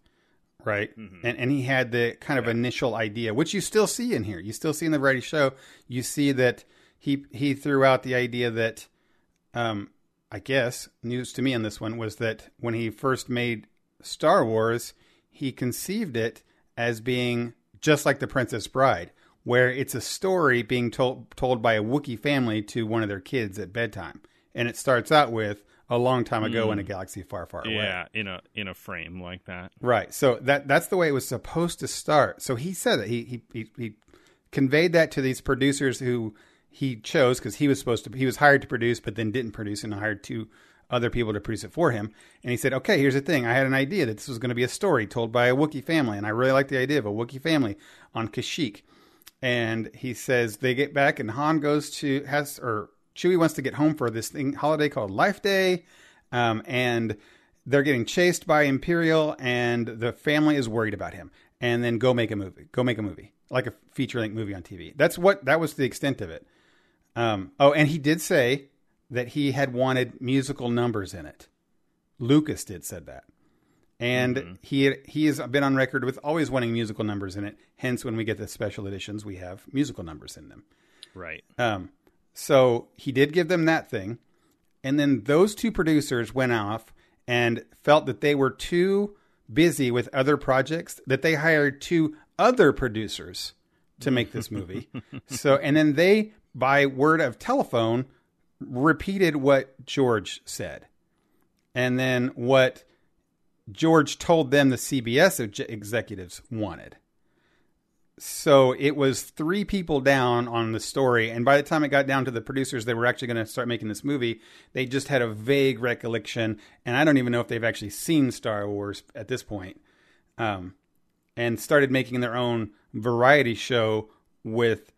Right, and and he had the kind of initial idea, which you still see in here. You still see in the variety show. You see that he he threw out the idea that, um, I guess news to me on this one was that when he first made Star Wars, he conceived it as being just like The Princess Bride, where it's a story being told told by a Wookiee family to one of their kids at bedtime, and it starts out with a long time ago in a hmm. galaxy far, far away. yeah, in a in a frame like that. Right. So that that's the way it was supposed to start. So he said that he he he, he conveyed that to these producers who he chose because he was supposed to he was hired to produce, but then didn't produce and hired two other people to produce it for him. And he said, "Okay, here's the thing. I had an idea that this was going to be a story told by a Wookiee family, and I really like the idea of a Wookiee family on Kashyyyk." And he says they get back, and Han goes to has or Chewie wants to get home for this thing holiday called Life Day, um, and they're getting chased by Imperial, and the family is worried about him. And then go make a movie. Go make a movie, like a feature length movie on TV. That's what that was the extent of it. Um, oh, and he did say that he had wanted musical numbers in it. Lucas did said that, and mm-hmm. he he has been on record with always wanting musical numbers in it. Hence, when we get the special editions, we have musical numbers in them. Right. Um. So he did give them that thing, and then those two producers went off and felt that they were too busy with other projects that they hired two other producers to make this movie. so, and then they, by word of telephone, repeated what George said. And then what George told them the CBS executives wanted. So it was three people down on the story, and by the time it got down to the producers, they were actually going to start making this movie. They just had a vague recollection, and I don't even know if they've actually seen Star Wars at this point. Um, and started making their own variety show with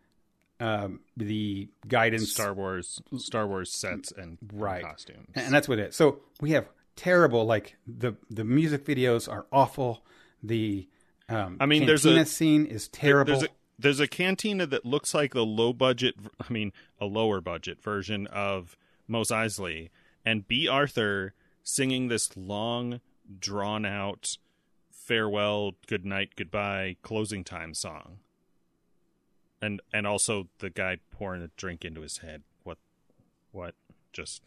um, the guidance Star Wars Star Wars sets and right. costumes. And that's what it is. So we have terrible like the the music videos are awful. The um, I mean, there's a scene is terrible. There's a, there's a cantina that looks like the low budget. I mean, a lower budget version of Mos Eisley, and Bea Arthur singing this long, drawn out farewell, good night, goodbye, closing time song. And and also the guy pouring a drink into his head. What? What? Just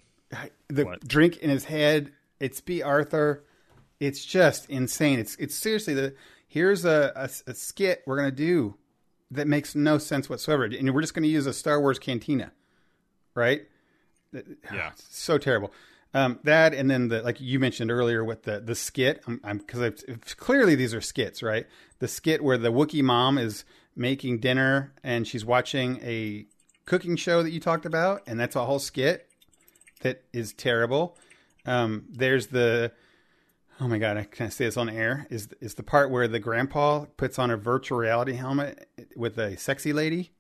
the what? drink in his head. It's Bea Arthur. It's just insane. It's it's seriously the here's a, a, a skit we're going to do that makes no sense whatsoever. And we're just going to use a Star Wars cantina, right? Yeah. so terrible. Um, that and then the like you mentioned earlier with the the skit. I'm because clearly these are skits, right? The skit where the Wookiee mom is making dinner and she's watching a cooking show that you talked about, and that's a whole skit that is terrible. Um, there's the oh my god, I can I say this on air? Is is the part where the grandpa puts on a virtual reality helmet with a sexy lady,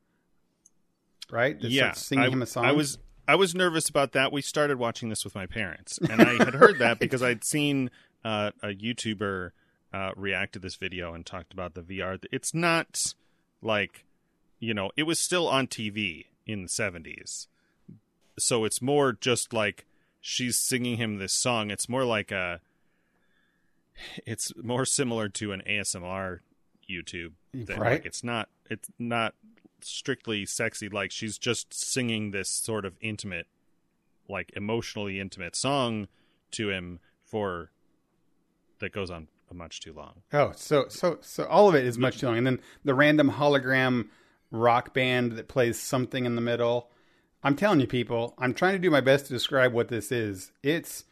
right? That yeah, singing I, him a song. I was I was nervous about that. We started watching this with my parents, and I had heard that because I'd seen uh, a YouTuber uh, react to this video and talked about the VR. It's not like you know, it was still on TV in the seventies, so it's more just like she's singing him this song. It's more like a it's more similar to an ASMR YouTube thing. Right. Like it's not it's not strictly sexy like she's just singing this sort of intimate like emotionally intimate song to him for that goes on much too long. Oh, so so so all of it is much too long and then the random hologram rock band that plays something in the middle. I'm telling you people, I'm trying to do my best to describe what this is. It's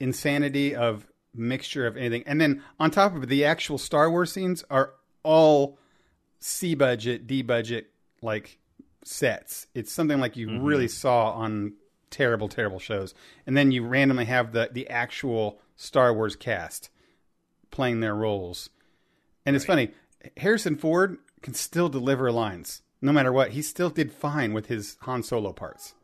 insanity of mixture of anything. And then on top of it, the actual Star Wars scenes are all C budget, D budget like sets. It's something like you mm-hmm. really saw on terrible, terrible shows. And then you randomly have the the actual Star Wars cast playing their roles. And it's funny, Harrison Ford can still deliver lines no matter what. He still did fine with his Han Solo parts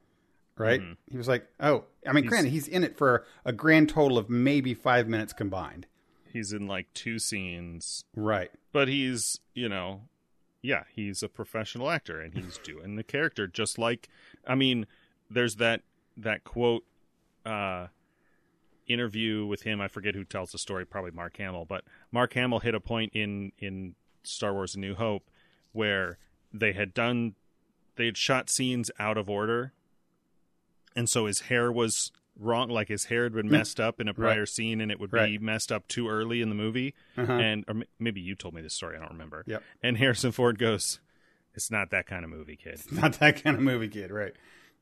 right? Mm-hmm. He was like, "Oh, I mean, he's, granted, he's in it for a grand total of maybe five minutes combined. He's in like two scenes, right? But he's, you know, yeah, he's a professional actor and he's doing the character just like. I mean, there's that that quote uh, interview with him. I forget who tells the story. Probably Mark Hamill, but Mark Hamill hit a point in in Star Wars: A New Hope where they had done they had shot scenes out of order and so his hair was wrong like his hair had been messed up in a prior right. scene and it would right. be messed up too early in the movie uh-huh. and or maybe you told me this story i don't remember yep. and harrison ford goes it's not that kind of movie kid it's not that kind of movie kid right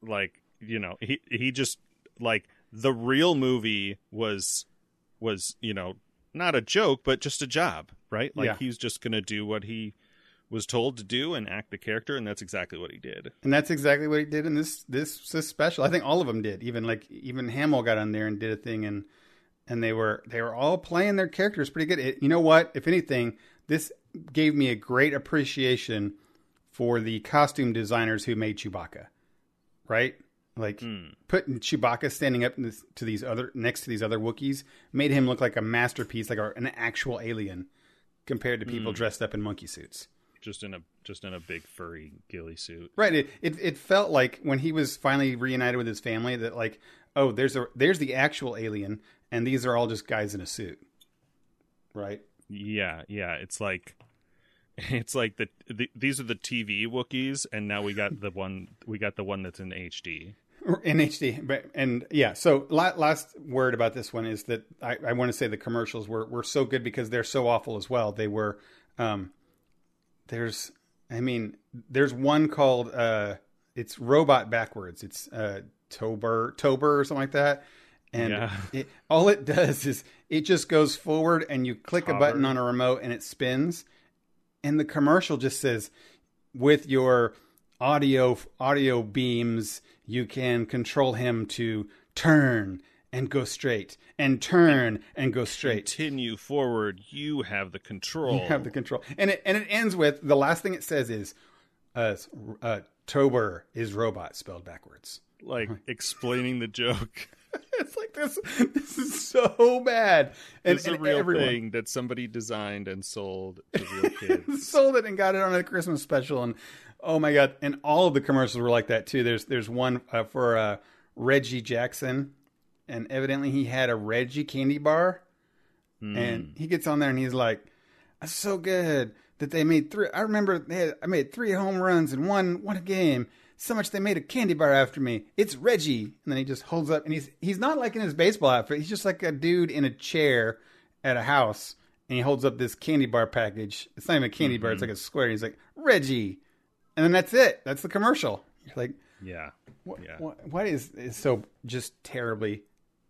like you know he he just like the real movie was was you know not a joke but just a job right like yeah. he's just gonna do what he was told to do and act the character, and that's exactly what he did. And that's exactly what he did in this this, this special. I think all of them did. Even like even Hamill got on there and did a thing, and and they were they were all playing their characters pretty good. It, you know what? If anything, this gave me a great appreciation for the costume designers who made Chewbacca, right? Like hmm. putting Chewbacca standing up this, to these other next to these other Wookiees made him look like a masterpiece, like a, an actual alien, compared to people hmm. dressed up in monkey suits. Just in a just in a big furry ghillie suit. Right. It, it it felt like when he was finally reunited with his family that like, oh, there's a there's the actual alien, and these are all just guys in a suit. Right. Yeah, yeah. It's like it's like the, the these are the TV Wookiees, and now we got the one we got the one that's in HD. in HD. But and yeah, so la- last word about this one is that I, I want to say the commercials were were so good because they're so awful as well. They were um there's I mean there's one called uh it's robot backwards. It's uh Tober Tober or something like that. And Yeah. it, all it does is it just goes forward and you click a button on a remote and it spins and the commercial just says with your audio audio beams you can control him to turn and go straight and turn and go straight Continue forward. You have the control. you have the control and it and it ends with the last thing it says is uh, uh tober is robot spelled backwards like explaining the joke. it's like this this is so bad and, It's a real everyone thing that somebody designed and sold to real kids. sold it and got it on a Christmas special, and oh my god! And all of the commercials were like that too. There's there's one uh, for uh, Reggie Jackson, and evidently he had a Reggie candy bar, and hmm. he gets on there and he's like, "That's so good that they made three. I remember they had, I made three home runs in one one game." So much they made a candy bar after me. It's Reggie, and then he just holds up, and he's he's not like in his baseball outfit. He's just like a dude in a chair at a house, and he holds up this candy bar package. It's not even a candy bar; it's mm-hmm. like a square. He's like Reggie, and then that's it. That's the commercial. You're like, Yeah. what? Yeah. What, what is is so just terribly,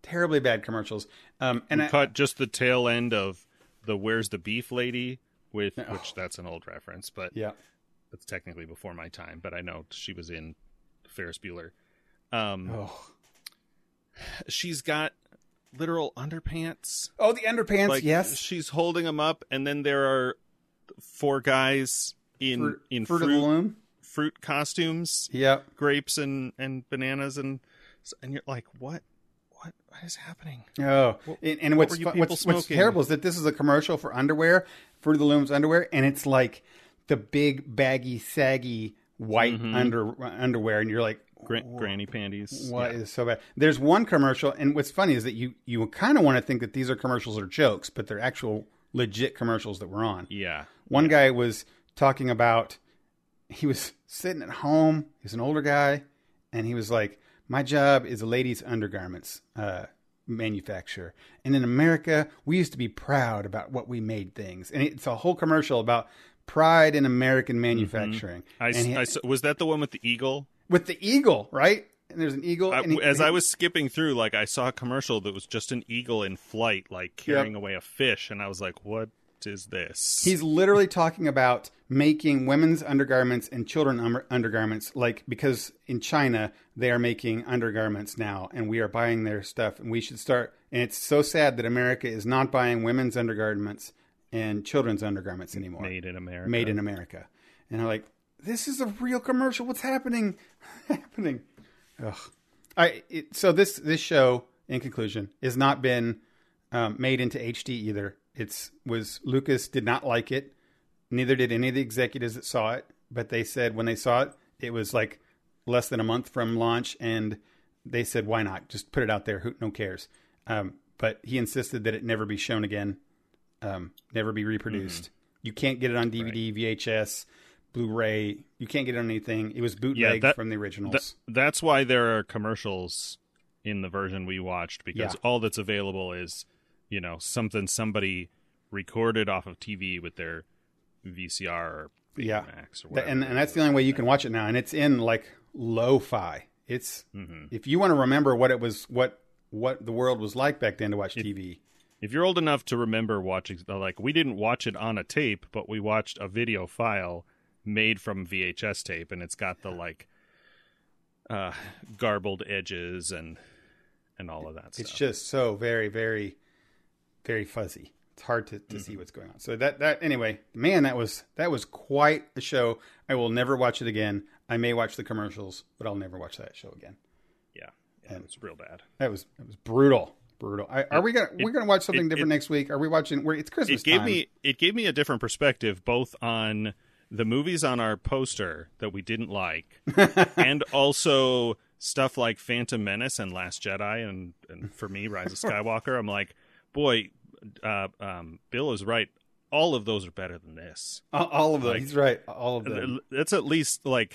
terribly bad commercials? Um, and I, Cut just the tail end of the "Where's the Beef Lady?" with which that's an old reference, but yeah, that's technically before my time. But I know she was in Ferris Bueller. Um, oh, she's got literal underpants. oh, the underpants. Like yes, she's holding them up, and then there are four guys in Fruit, in Fruit fruit of the Loom. fruit costumes, Yep. grapes and and bananas, and and you're like, what, what, what is happening? Oh, and, and what's were fu- what's, what's terrible is that this is a commercial for underwear, Fruit of the Loom's underwear, and it's like the big baggy, saggy white mm-hmm. under underwear, and you're like, Gra- granny panties. What Yeah. is so bad? There's one commercial, and what's funny is that you you kind of want to think that these are commercials or jokes, but they're actual legit commercials that were on. Yeah. One guy was talking about he was sitting at home. He's an older guy, and he was like, "My job is a ladies' undergarments uh, manufacturer, and in America, we used to be proud about what we made things." And it's a whole commercial about pride in American manufacturing. I, and he- I was that the one with the eagle? with the eagle, right? And there's an eagle. I, and he- as and I was skipping through, like I saw a commercial that was just an eagle in flight, like carrying away a fish, and I was like, "What is this?" He's literally talking about making women's undergarments and children under- undergarments, like because in China they are making undergarments now, and we are buying their stuff, and we should start. And it's so sad that America is not buying women's undergarments and children's undergarments anymore. made in America. Made in America, and I'm like, this is a real commercial. What's happening? happening? Ugh. I it, so this this show, in conclusion, has not been um, made into HD either. It's was Lucas did not like it. Neither did any of the executives that saw it. But they said when they saw it, it was like less than a month from launch, and they said, "Why not? Just put it out there. Who no cares." Um, but he insisted that it never be shown again, um, never be reproduced. You can't get it on DVD, VHS, Blu-ray. You can't get it on anything. It was bootleg that- from the originals. Th- that's why there are commercials in the version we watched because Yeah. all that's available is, you know, something somebody recorded off of TV with their VCR or Yeah. Betamax or whatever. and and that's the only way you can watch it now, and it's in like lo-fi. It's Mm-hmm. if you want to remember what it was, what what the world was like back then to watch TV. If you're old enough to remember watching, like we didn't watch it on a tape, but we watched a video file made from VHS tape, and it's got the like uh, garbled edges and and all of that stuff. It's stuff. just so very, very, very fuzzy. It's hard to, to Mm-hmm. see what's going on. So that that anyway, man, that was that was quite a show. I will never watch it again. I may watch the commercials, but I'll never watch that show again. Yeah, yeah, it's real bad. That was that was brutal, brutal. I, are we gonna we're gonna watch something it- different it- next week? Are we watching? We're, it's Christmas It gave time. me it gave me a different perspective, both on the movies on our poster that we didn't like, and also stuff like Phantom Menace and Last Jedi, and and for me, Rise of Skywalker. I'm like, boy, uh, um, Bill is right. All of those are better than this. all, of them. like- He's right. All of them. That's at least like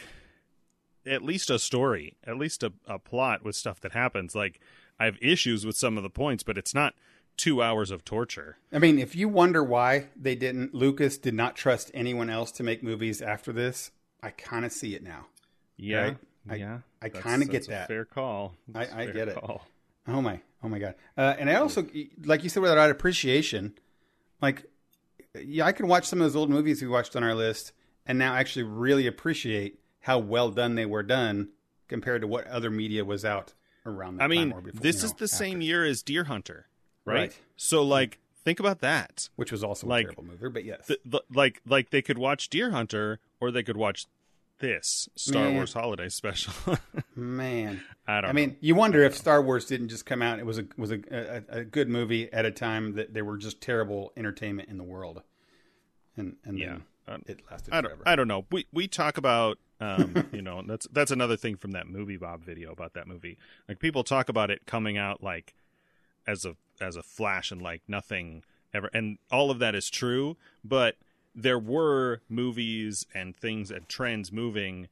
at least a story, at least a, a plot with stuff that happens. Like I have issues with some of the points, but it's not two hours of torture. I mean, if you wonder why they didn't, Lucas did not trust anyone else to make movies after this. I kind of see it now. Yeah, Right? I- yeah. I That's- kinda get a that. fair call. I- That's a I fair get it. call. Oh my, oh my god! Uh, and I also, like you said, without appreciation, like yeah, I can watch some of those old movies we watched on our list, and now actually really appreciate how well done they were done compared to what other media was out around that I mean, or before. this you is the after, same year as Deer Hunter, right? Right. So, like, think about that. which was also like, a terrible movie, but yes, Th- th- like, like they could watch Deer Hunter, or they could watch this Star Man. Wars Holiday Special. man. I don't. Know. I know. mean, you wonder if Star Wars didn't just come out. It was a was a, a, a good movie at a time that there were just terrible entertainment in the world, and and yeah. then Uh, it lasted I forever. don't, I don't know. We we talk about um, you know, that's that's another thing from that movie Bob video about that movie. Like people talk about it coming out like as a as a flash and like nothing ever and all of that is true, but there were movies and things and trends moving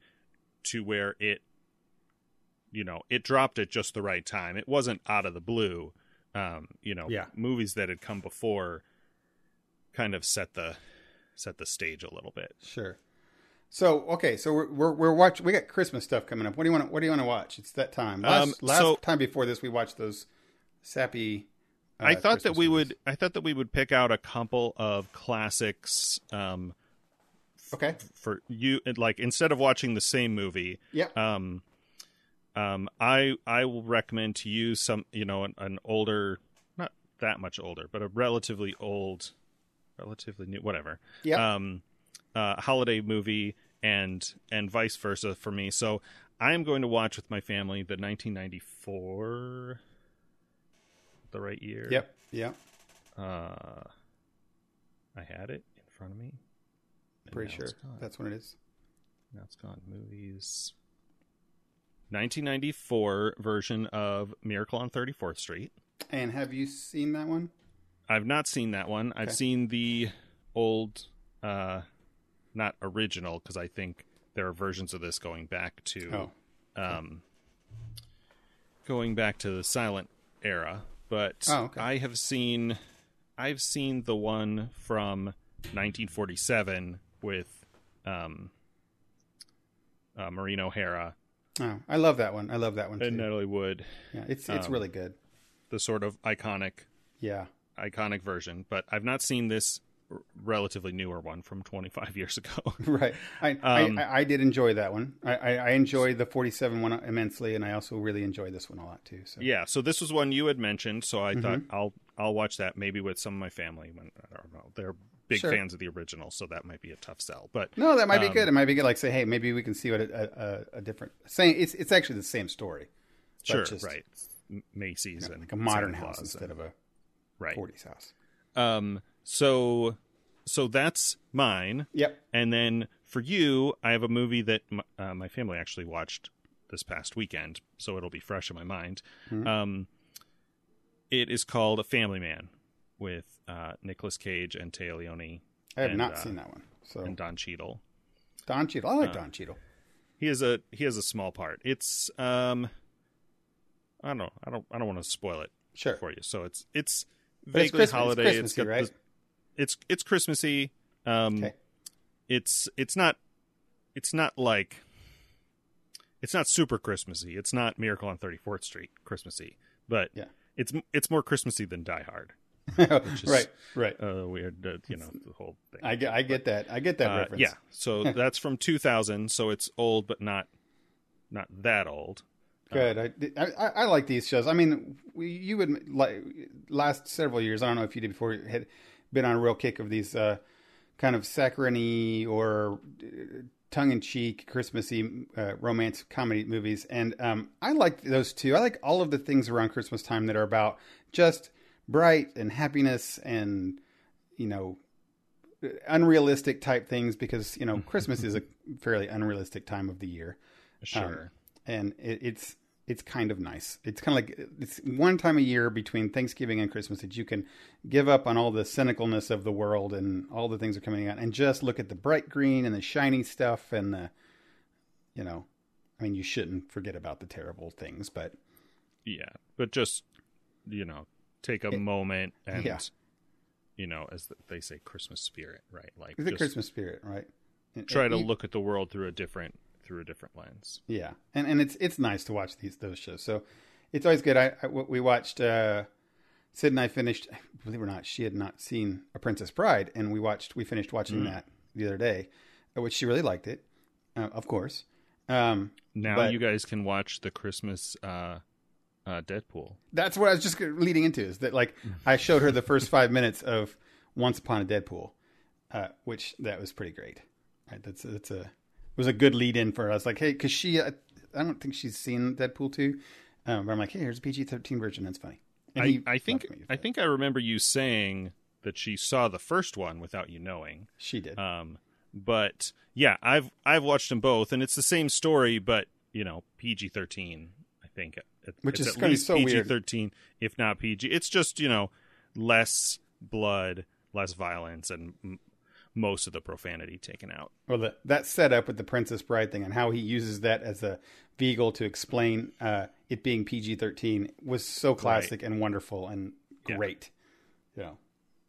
to where it you know, it dropped at just the right time. It wasn't out of the blue. Um, you know, Yeah. movies that had come before kind of set the set the stage a little bit. Sure. So okay, so we're we're, we're watching. We got Christmas stuff coming up. What do you want? What do you want to watch? It's that time. Last, Um, last so- time before this, we watched those sappy. Uh, I thought that we movies. would. I thought that we would pick out a couple of classics um, Okay. for you. Like instead of watching the same movie, Yeah. um, um, I I will recommend to you some. You know, an, an older, not that much older, but a relatively old, relatively new, whatever. Yeah. Um, uh, holiday movie and and vice versa for me. So I am going to watch with my family the 1994. The right year. Yep. Yep. Uh, I had it in front of me. Pretty sure that's what it is. Now it's gone. Movies. 1994 version of Miracle on 34th Street. And have you seen that one? I've not seen that one. I've seen the old, uh, not original, because I think there are versions of this going back to, Oh. um, going back to the silent era. But Oh, okay. I have seen, I've seen the one from 1947 with, um, uh, Maureen O'Hara Oh, I love that one. I love that one too. and Natalie Wood, yeah, it's it's um, really good. the sort of iconic Yeah. iconic version, but I've not seen this relatively newer one from 25 years ago. Right. I, Um, I, I did enjoy that one. I, I, I enjoyed the 47 one immensely, and I also really enjoyed this one a lot too. So yeah, so this was one you had mentioned, so I thought Mm-hmm. I'll I'll watch that maybe with some of my family. When I don't know, they're big Sure. fans of the original, so that might be a tough sell. But No, that might be Um, good. It might be good. Like say, hey, maybe we can see what a, a, a different same. It's it's actually the same story. sure, just, right, Macy's and Like a modern house instead and- of a right. 40s house. Um, so so that's mine, Yep. and then for you, I have a movie that m- uh, my family actually watched this past weekend, so it'll be fresh in my mind. Mhm. Um, it is called A Family Man with uh, Nicolas Cage and Téa Leoni I have and, not uh, seen that one. So and Don Cheadle. Don Cheadle. I like uh, Don Cheadle. He has a he has a small part. It's um, I don't know. I don't I don't want to spoil it Sure. for you. So it's it's it's vaguely it's holiday. Christmassy, got right? the- it's it's Christmassy. Um, Okay. it's it's not it's not like it's not super Christmassy. It's not Miracle on Thirty Fourth Street Christmassy, but Yeah. it's it's more Christmassy than Die Hard. is- right. Right. Uh, weird, uh, you know, the whole thing. I get. I get that. I get that Uh, reference. yeah, so that's from 2000, so it's old, but not not that old. Good. I, I I like these shows. I mean, we, you would like last several years. I don't know if you did before. Had been on a real kick of these uh, kind of saccharine or tongue in cheek Christmassy uh, romance comedy movies, and um, I like those too. I like all of the things around Christmas time that are about just bright and happiness and you know unrealistic type things because you know Christmas is a fairly unrealistic time of the year. Sure. Um, and it, it's it's kind of nice. It's kind of like it's one time a year between Thanksgiving and Christmas that you can give up on all the cynicalness of the world and all the things are coming out and just look at the bright green and the shiny stuff and the, you know, I mean, you shouldn't forget about the terrible things, but yeah, but just you know, take a It- moment and yeah. you know, as they say, Christmas spirit, right? Like the Christmas spirit, right? And- try and to e- look at the world through a different through a different lens. Yeah, and and it's it's nice to watch these those shows. So it's always good. I, I we watched. uh Sid and I finished. Believe it or not, she had not seen A Princess Bride, and we watched. We finished watching that the other day, uh, which she really liked it, uh, of course. Um, Now But- you guys can watch the Christmas uh, uh, Deadpool. that's what I was just leading into. Is that like I showed her the first five minutes of Once Upon a Deadpool, uh, which that was pretty great. Right, that's that's a was a good lead in for us. Like, hey, because she, uh, I don't think she's seen Deadpool two, um, but I'm like, hey, here's a PG thirteen version. That's funny. And I, I think laughed at me for I think I remember you saying that she saw the first one without you knowing. she did. Um, but yeah, I've I've watched them both, and it's the same story, but you know, PG thirteen. I think, It- Which it's is at least so weird. PG thirteen, if not PG. It's just you know less blood, less violence, and most of the profanity taken out. well, the, that setup with the Princess Bride thing and how he uses that as a vehicle to explain uh, it being PG thirteen was so classic and wonderful and Yeah. great. You know,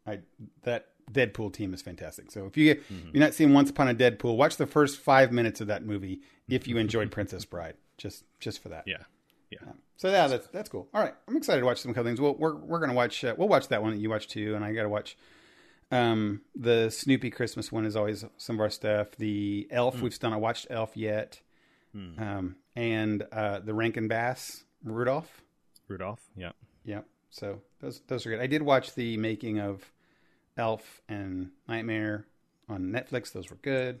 I that Deadpool team is fantastic. So if you Mm-hmm. you're not seeing Once Upon a Deadpool, watch the first five minutes of that movie if you enjoyed Princess Bride. Just just for that. Yeah, yeah. So yeah, that's that's cool. All right, I'm excited to watch some couple things. We'll, we're we're gonna watch. Uh, we'll watch that one that you watched too, and I got to watch. Um, the Snoopy Christmas one is always some of our stuff. The Elf, we've still not watched Elf yet. Um, and uh, the Rankin Bass Rudolph. Rudolph. Yeah. Yep. So those those are good. I did watch the making of Elf and Nightmare on Netflix. Those were good.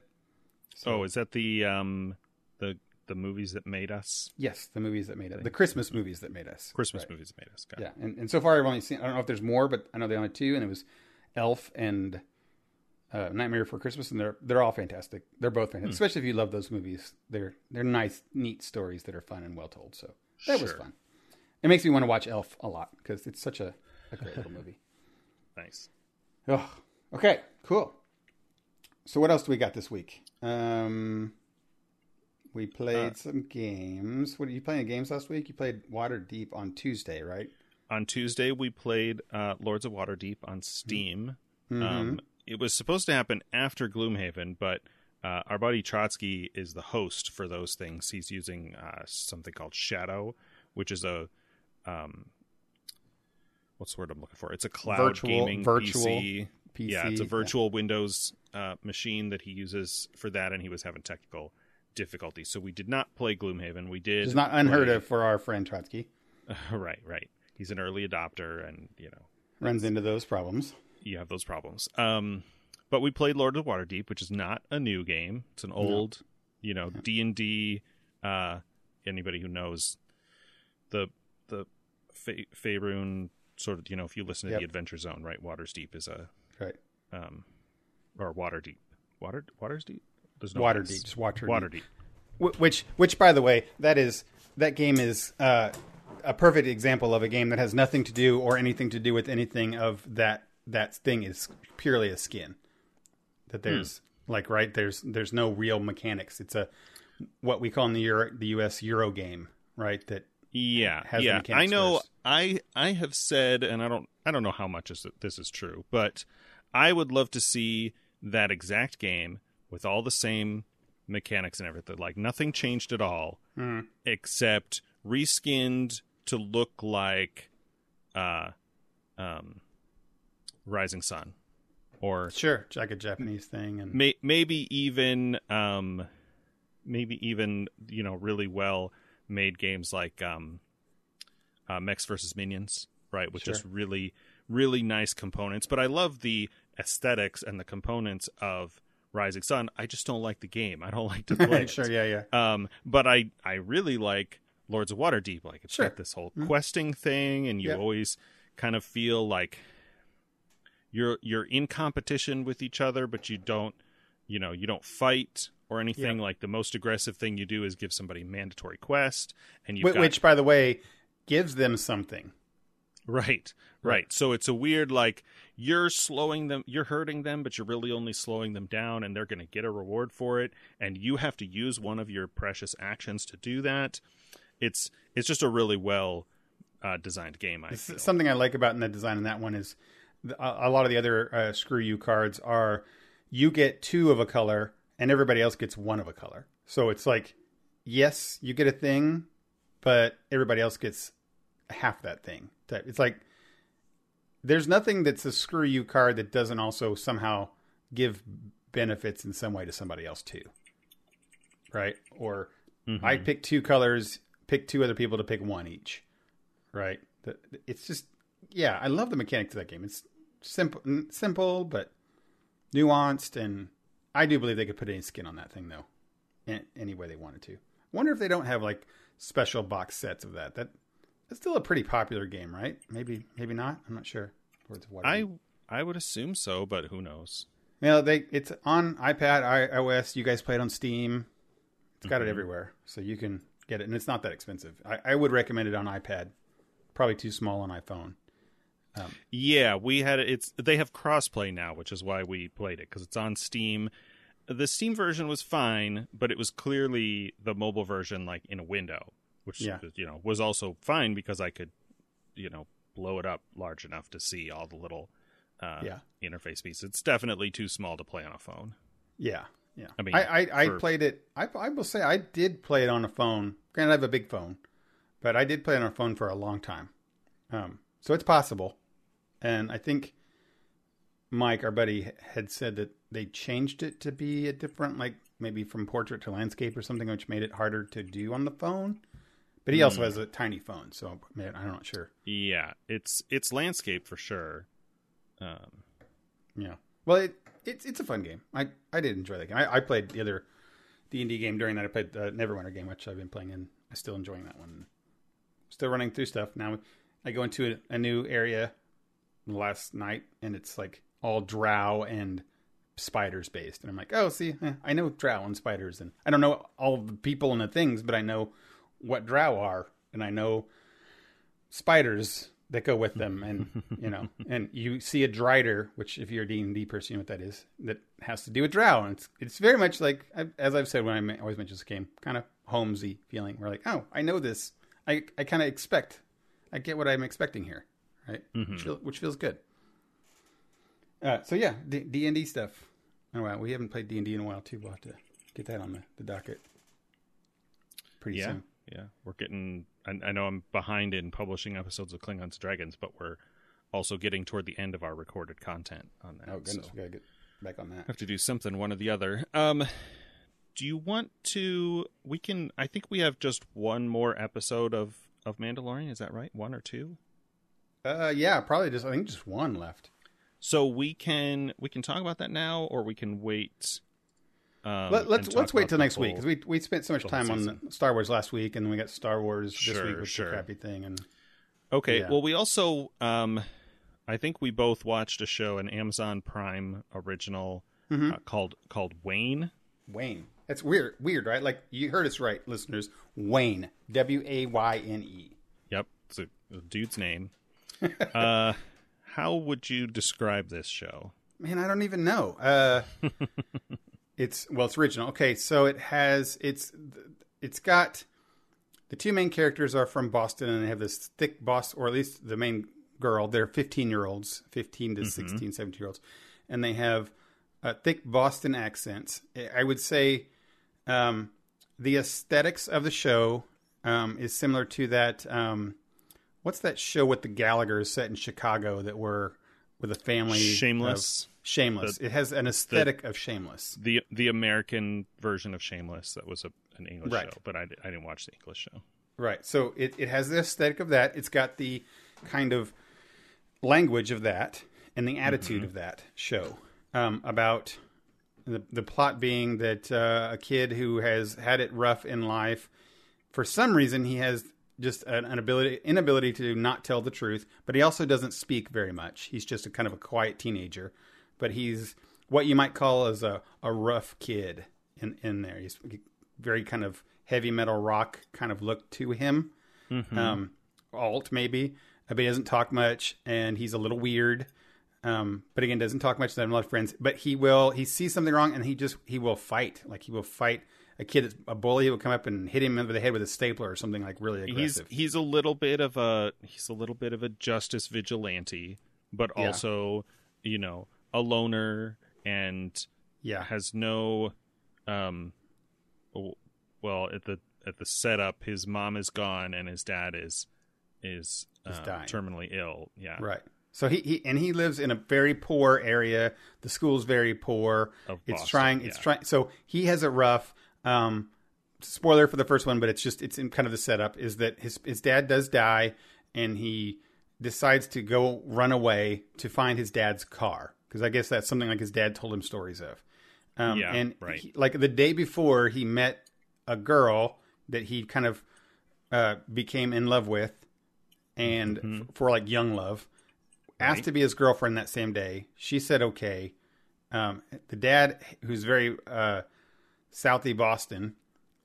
So, Oh, is that the um the the movies that made us? yes, the movies that made us, the Christmas movies that made us. Christmas Right. movies that made us. Got. Yeah, and, and so far I've only seen. I don't know if there's more, but I know the only two, and it was Elf and uh, Nightmare Before Christmas, and they're they're all fantastic. They're both fantastic, especially if you love those movies. They're they're nice, neat stories that are fun and well told. So that was fun. It makes me want to watch Elf a lot because it's such a, a great little movie. Nice. Oh, okay, cool. So what else do we got this week? Um, we played Uh, some games. What are you playing games last week? You played Waterdeep on Tuesday, right? On Tuesday, we played uh, Lords of Waterdeep on Steam. Mm-hmm. Um, it was supposed to happen after Gloomhaven, but uh, our buddy Trotsky is the host for those things. He's using uh, something called Shadow, which is a um, what's the word I'm looking for? It's a cloud Virtual- gaming virtual PC. PC. Yeah, it's a virtual Windows uh, machine that he uses for that, and he was having technical difficulties. So we did not play Gloomhaven. We did. It's not unheard play- of for our friend Trotsky. right, right. He's an early adopter, and you know Runs into those problems. you have those problems. Um, but we played Lord of Waterdeep, which is not a new game. It's an old, you know, D and D. Uh, anybody who knows the the Fa- Faerun sort of, you know, if you listen to Yep. the Adventure Zone, right? Waters Deep is a Right. um, or Water Deep. Water Waters Deep. There's no Water. Deep, just Water Water Deep. Deep. Wh- Which, which, by the way, that is that game is uh, a perfect example of a game that has nothing to do or anything to do with anything of that. That thing is purely a skin. That there's like right there's there's no real mechanics. It's a what we call in the Euro, the U.S. Euro game, right? That Yeah, has yeah. I know. first. I I have said, and I don't I don't know how much is this is true, but I would love to see that exact game with all the same mechanics and everything. Like nothing changed at all, Hmm. except reskinned to look like, uh, um, Rising Sun, or sure, like a Japanese thing, and may, maybe even um maybe even you know really well made games like um uh, Mechs versus Minions, right? With just really really nice components. But I love the aesthetics and the components of Rising Sun. I just don't like the game. I don't like to play it. sure, yeah, yeah. Um, but I I really like Lords of Waterdeep. Like it's Sure. got this whole mm-hmm. questing thing, and you Yeah. always kind of feel like you're you're in competition with each other, but you don't you know you don't fight or anything. Like the most aggressive thing you do is give somebody mandatory quest, and you Wh- Which, by the way, gives them something. Right, right. So it's a weird like you're slowing them, you're hurting them, but you're really only slowing them down, and they're going to get a reward for it, and you have to use one of your precious actions to do that. It's it's just a really well uh, designed game. I. Something I like about in the design in that one is the, a, a lot of the other uh, screw you cards are you get two of a color and everybody else gets one of a color. So it's like, yes, you get a thing, but everybody else gets half that thing. It's like there's nothing that's a screw you card that doesn't also somehow give benefits in some way to somebody else too. Right? Or Mhm. I pick two colors, pick two other people to pick one each. Right? It's just yeah, I love the mechanics of that game. It's simple simple but nuanced and I do believe they could put any skin on that thing though. In, any way they wanted to. Wonder if they don't have like special box sets of that. That that's still a pretty popular game, right? Maybe maybe not. I'm not sure. Lords of. I I would assume so, but who knows? Well, they it's on iPad, iOS. You guys play it on Steam. It's got it Mhm. everywhere, so you can get it, and it's not that expensive. I, I would recommend it on iPad. Probably too small on iPhone. Yeah, we had it. It's they have crossplay now, which is why we played it because it's on Steam. The Steam version was fine, but it was clearly the mobile version, like in a window, which Yeah. you know was also fine because I could, you know, blow it up large enough to see all the little uh, Yeah. interface pieces. It's definitely too small to play on a phone. Yeah, yeah. I mean, I I, I played it. I I will say I did play it on a phone. Granted, I have a big phone, but I did play it on a phone for a long time. Um, so it's possible, and I think Mike, our buddy, had said that they changed it to be a different, like maybe from portrait to landscape or something, which made it harder to do on the phone. But he also Hmm. has a tiny phone, so man, I'm not sure. Yeah, it's it's landscape for sure. Um, Yeah. Well, it, it's it's a fun game. I, I did enjoy that game. I, I played the other D and D game during that. I played the Neverwinter game, which I've been playing, and I'm still enjoying that one. Still running through stuff now. I go into a, a new area last night, and it's like all Drow and spiders based, and I'm like, oh, see, eh, I know Drow and spiders, and I don't know all the people and the things, but I know what Drow are, and I know spiders that go with them. And you know and you see a drider which if you're a d&d person you know what that is that has to do with drow. And it's, it's very much like as i've said when i always mention this game kind of homesy feeling. We're like oh i know this. I, I kind of expect i get what i'm expecting here right? Which, feel, which feels good. Uh, so yeah D- d&d stuff. Oh wow. We haven't played d&d in a while too. We'll have to get that on the, the docket pretty yeah, soon. yeah, we're getting. I, I know I'm behind in publishing episodes of Klingons and Dragons, but we're also getting toward the end of our recorded content on that. oh goodness so we gotta get back on that have to do something one or the other. Um, do you want to? We can. I think we have just one more episode of of Mandalorian. Is that right? One or two? uh yeah probably just i think just one left So we can we can talk about that now, or we can wait. Um, Let, let's let's wait till next week because we we spent so much time on Star Wars last week, and then we got Star Wars this Sure, week with sure. the crappy thing, and Okay. Yeah. Well, we also, um, I think we both watched a show, an Amazon Prime original Mhm. uh, called called Wayne. Wayne. That's weird, weird, right? Like you heard us right, listeners. Wayne, W A Y N E. Yep, it's a, a dude's name. uh, how would you describe this show? Man, I don't even know. Uh, it's well, it's original. Okay, so it has it's it's got the two main characters are from Boston, and they have this thick boss, or at least the main girl. They're fifteen year olds, fifteen to 16, 17 year olds, and they have uh, thick Boston accents. I would say um, the aesthetics of the show um, is similar to that. Um, what's that show with the Gallagher's set in Chicago that were with a family? of- Shameless, Shameless. it has an aesthetic of Shameless. the the American version of Shameless. That was a, an English Right. show, but I, I didn't watch the English show. Right. So it, it has the aesthetic of that. It's got the kind of language of that and the attitude of that show um, about the the plot being that uh, a kid who has had it rough in life, for some reason he has just an, an ability inability to not tell the truth, but he also doesn't speak very much. He's just a kind of a quiet teenager, but he's what you might call as a, a rough kid in in there. He's very kind of heavy metal rock kind of look to him, um, alt maybe, but he doesn't talk much, and he's a little weird. Um, but again, doesn't talk much. Doesn't have a lot of friends. But he will. He sees something wrong, and he just he will fight. Like he will fight a kid, that's a bully. will come up and hit him over the head with a stapler or something like really aggressive. he's he's a little bit of a he's a little bit of a justice vigilante, but Yeah. also you know a loner and yeah, has no um well at the at the setup his mom is gone and his dad is is uh, dying. terminally ill yeah right. So he, he and he lives in a very poor area. The school's very poor. Of it's Boston, trying. It's yeah. trying. So he has a rough. Um, spoiler for the first one, but it's just it's in kind of the setup is that his his dad does die, and he decides to go run away to find his dad's car because I guess that's something like his dad told him stories of. Um, Yeah, and right. he- like the day before, he met a girl that he kind of uh, became in love with, and f- for like young love, asked to be his girlfriend that same day. She said okay. Um, the dad, who's very uh, Southie Boston,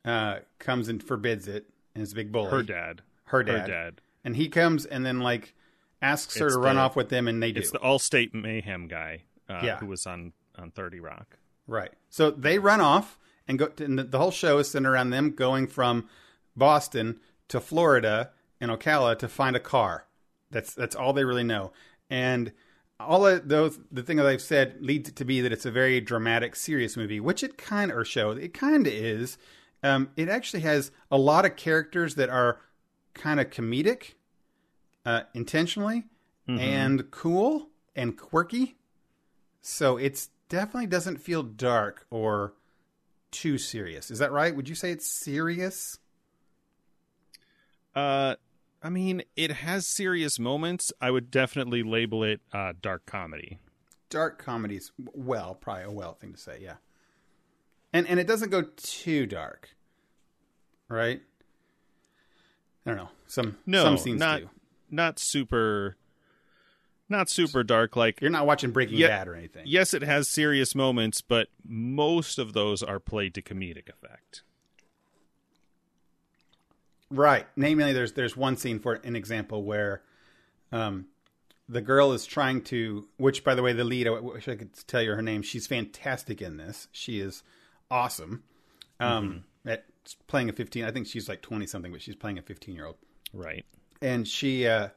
uh, comes and forbids it, and is a big bully. her dad her dad, her dad and he comes and then like asks her It's to run off with them, and they do. it's the Allstate mayhem guy uh, Yeah. who was on on 30 Rock Right. So they run off and go. And the, the whole show is centered around them going from Boston to Florida and Ocala to find a car. That's that's all they really know. And all of those, the thing that I've said leads it to be that it's a very dramatic, serious movie, which it kind of or show it kind of is. Um, it actually has a lot of characters that are kind of comedic, uh, intentionally, and cool and quirky. So it's definitely doesn't feel dark or too serious. Is that right? Would you say it's serious? uh I mean it has serious moments I would definitely label it uh dark comedy Dark comedies, well, probably a well thing to say, yeah. And and it doesn't go too dark, right? I don't know. Some no some scenes not do. Not super not super dark like You're not watching Breaking Yeah. Bad or anything. yes, it has serious moments, but most of those are played to comedic effect. Right. Namely, there's there's one scene for an example where um, the girl is trying to, which by the way, the lead, I wish I could tell you her name. She's fantastic in this. She is awesome. Um, At playing a 15, I think she's like 20 something, but she's playing a 15 year old. Right. And she, uh,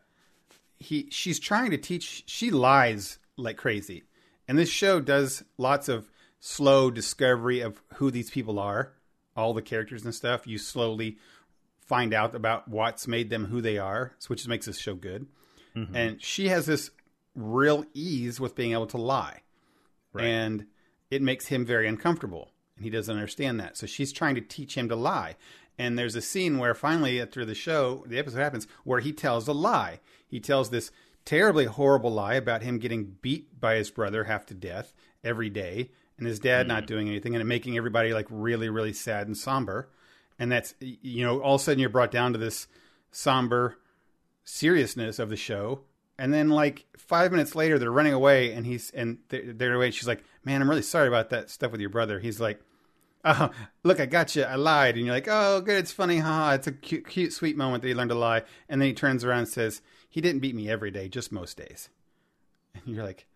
he, she's trying to teach. She lies like crazy, and this show does lots of slow discovery of who these people are, all the characters and stuff. You slowly find out about what's made them who they are, which makes this show good. And she has this real ease with being able to lie, Right. and it makes him very uncomfortable, and he doesn't understand that. So she's trying to teach him to lie. And there's a scene where finally, after the show, the episode happens, where he tells a lie. He tells this terribly horrible lie about him getting beat by his brother half to death every day, and his dad not hmm. doing anything, and it making everybody like really, really sad and somber. And that's you know, all of a sudden you're brought down to this somber seriousness of the show. And then like five minutes later, they're running away, and he's and they're, they're away. She's like, "Man, I'm really sorry about that stuff with your brother." He's like, "Oh, look, I got you. I lied." And you're like, "Oh, good. It's funny, huh? It's a cute, cute, sweet moment that he learned to lie." And then he turns around and says, "He didn't beat me every day, just most days." And you're like,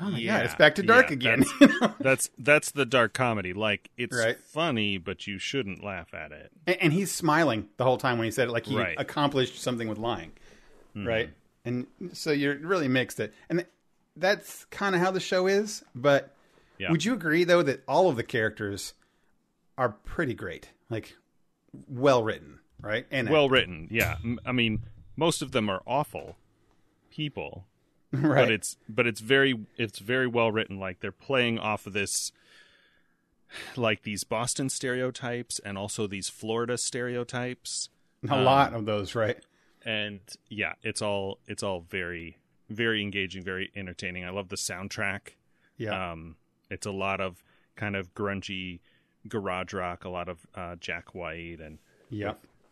"Oh my Yeah, god, it's back to dark yeah, again." you know? That's that's the dark comedy. Like it's Right. funny, but you shouldn't laugh at it. and, and he's smiling the whole time when he said it, like he Right. accomplished something with lying, mm-hmm. right? And so you're really mixed it, and th- that's kind of how the show is. But Yeah. would you agree though that all of the characters are pretty great, like well written, right? And Well written, yeah. I mean, most of them are awful people, right? but it's but it's very it's very well written. Like they're playing off of this, like these Boston stereotypes and also these Florida stereotypes. a lot of those, right? and yeah, it's all it's all very very engaging, very entertaining. I love the soundtrack. Yeah. Um, it's a lot of kind of grungy garage rock, a lot of uh, Jack White, and yeah.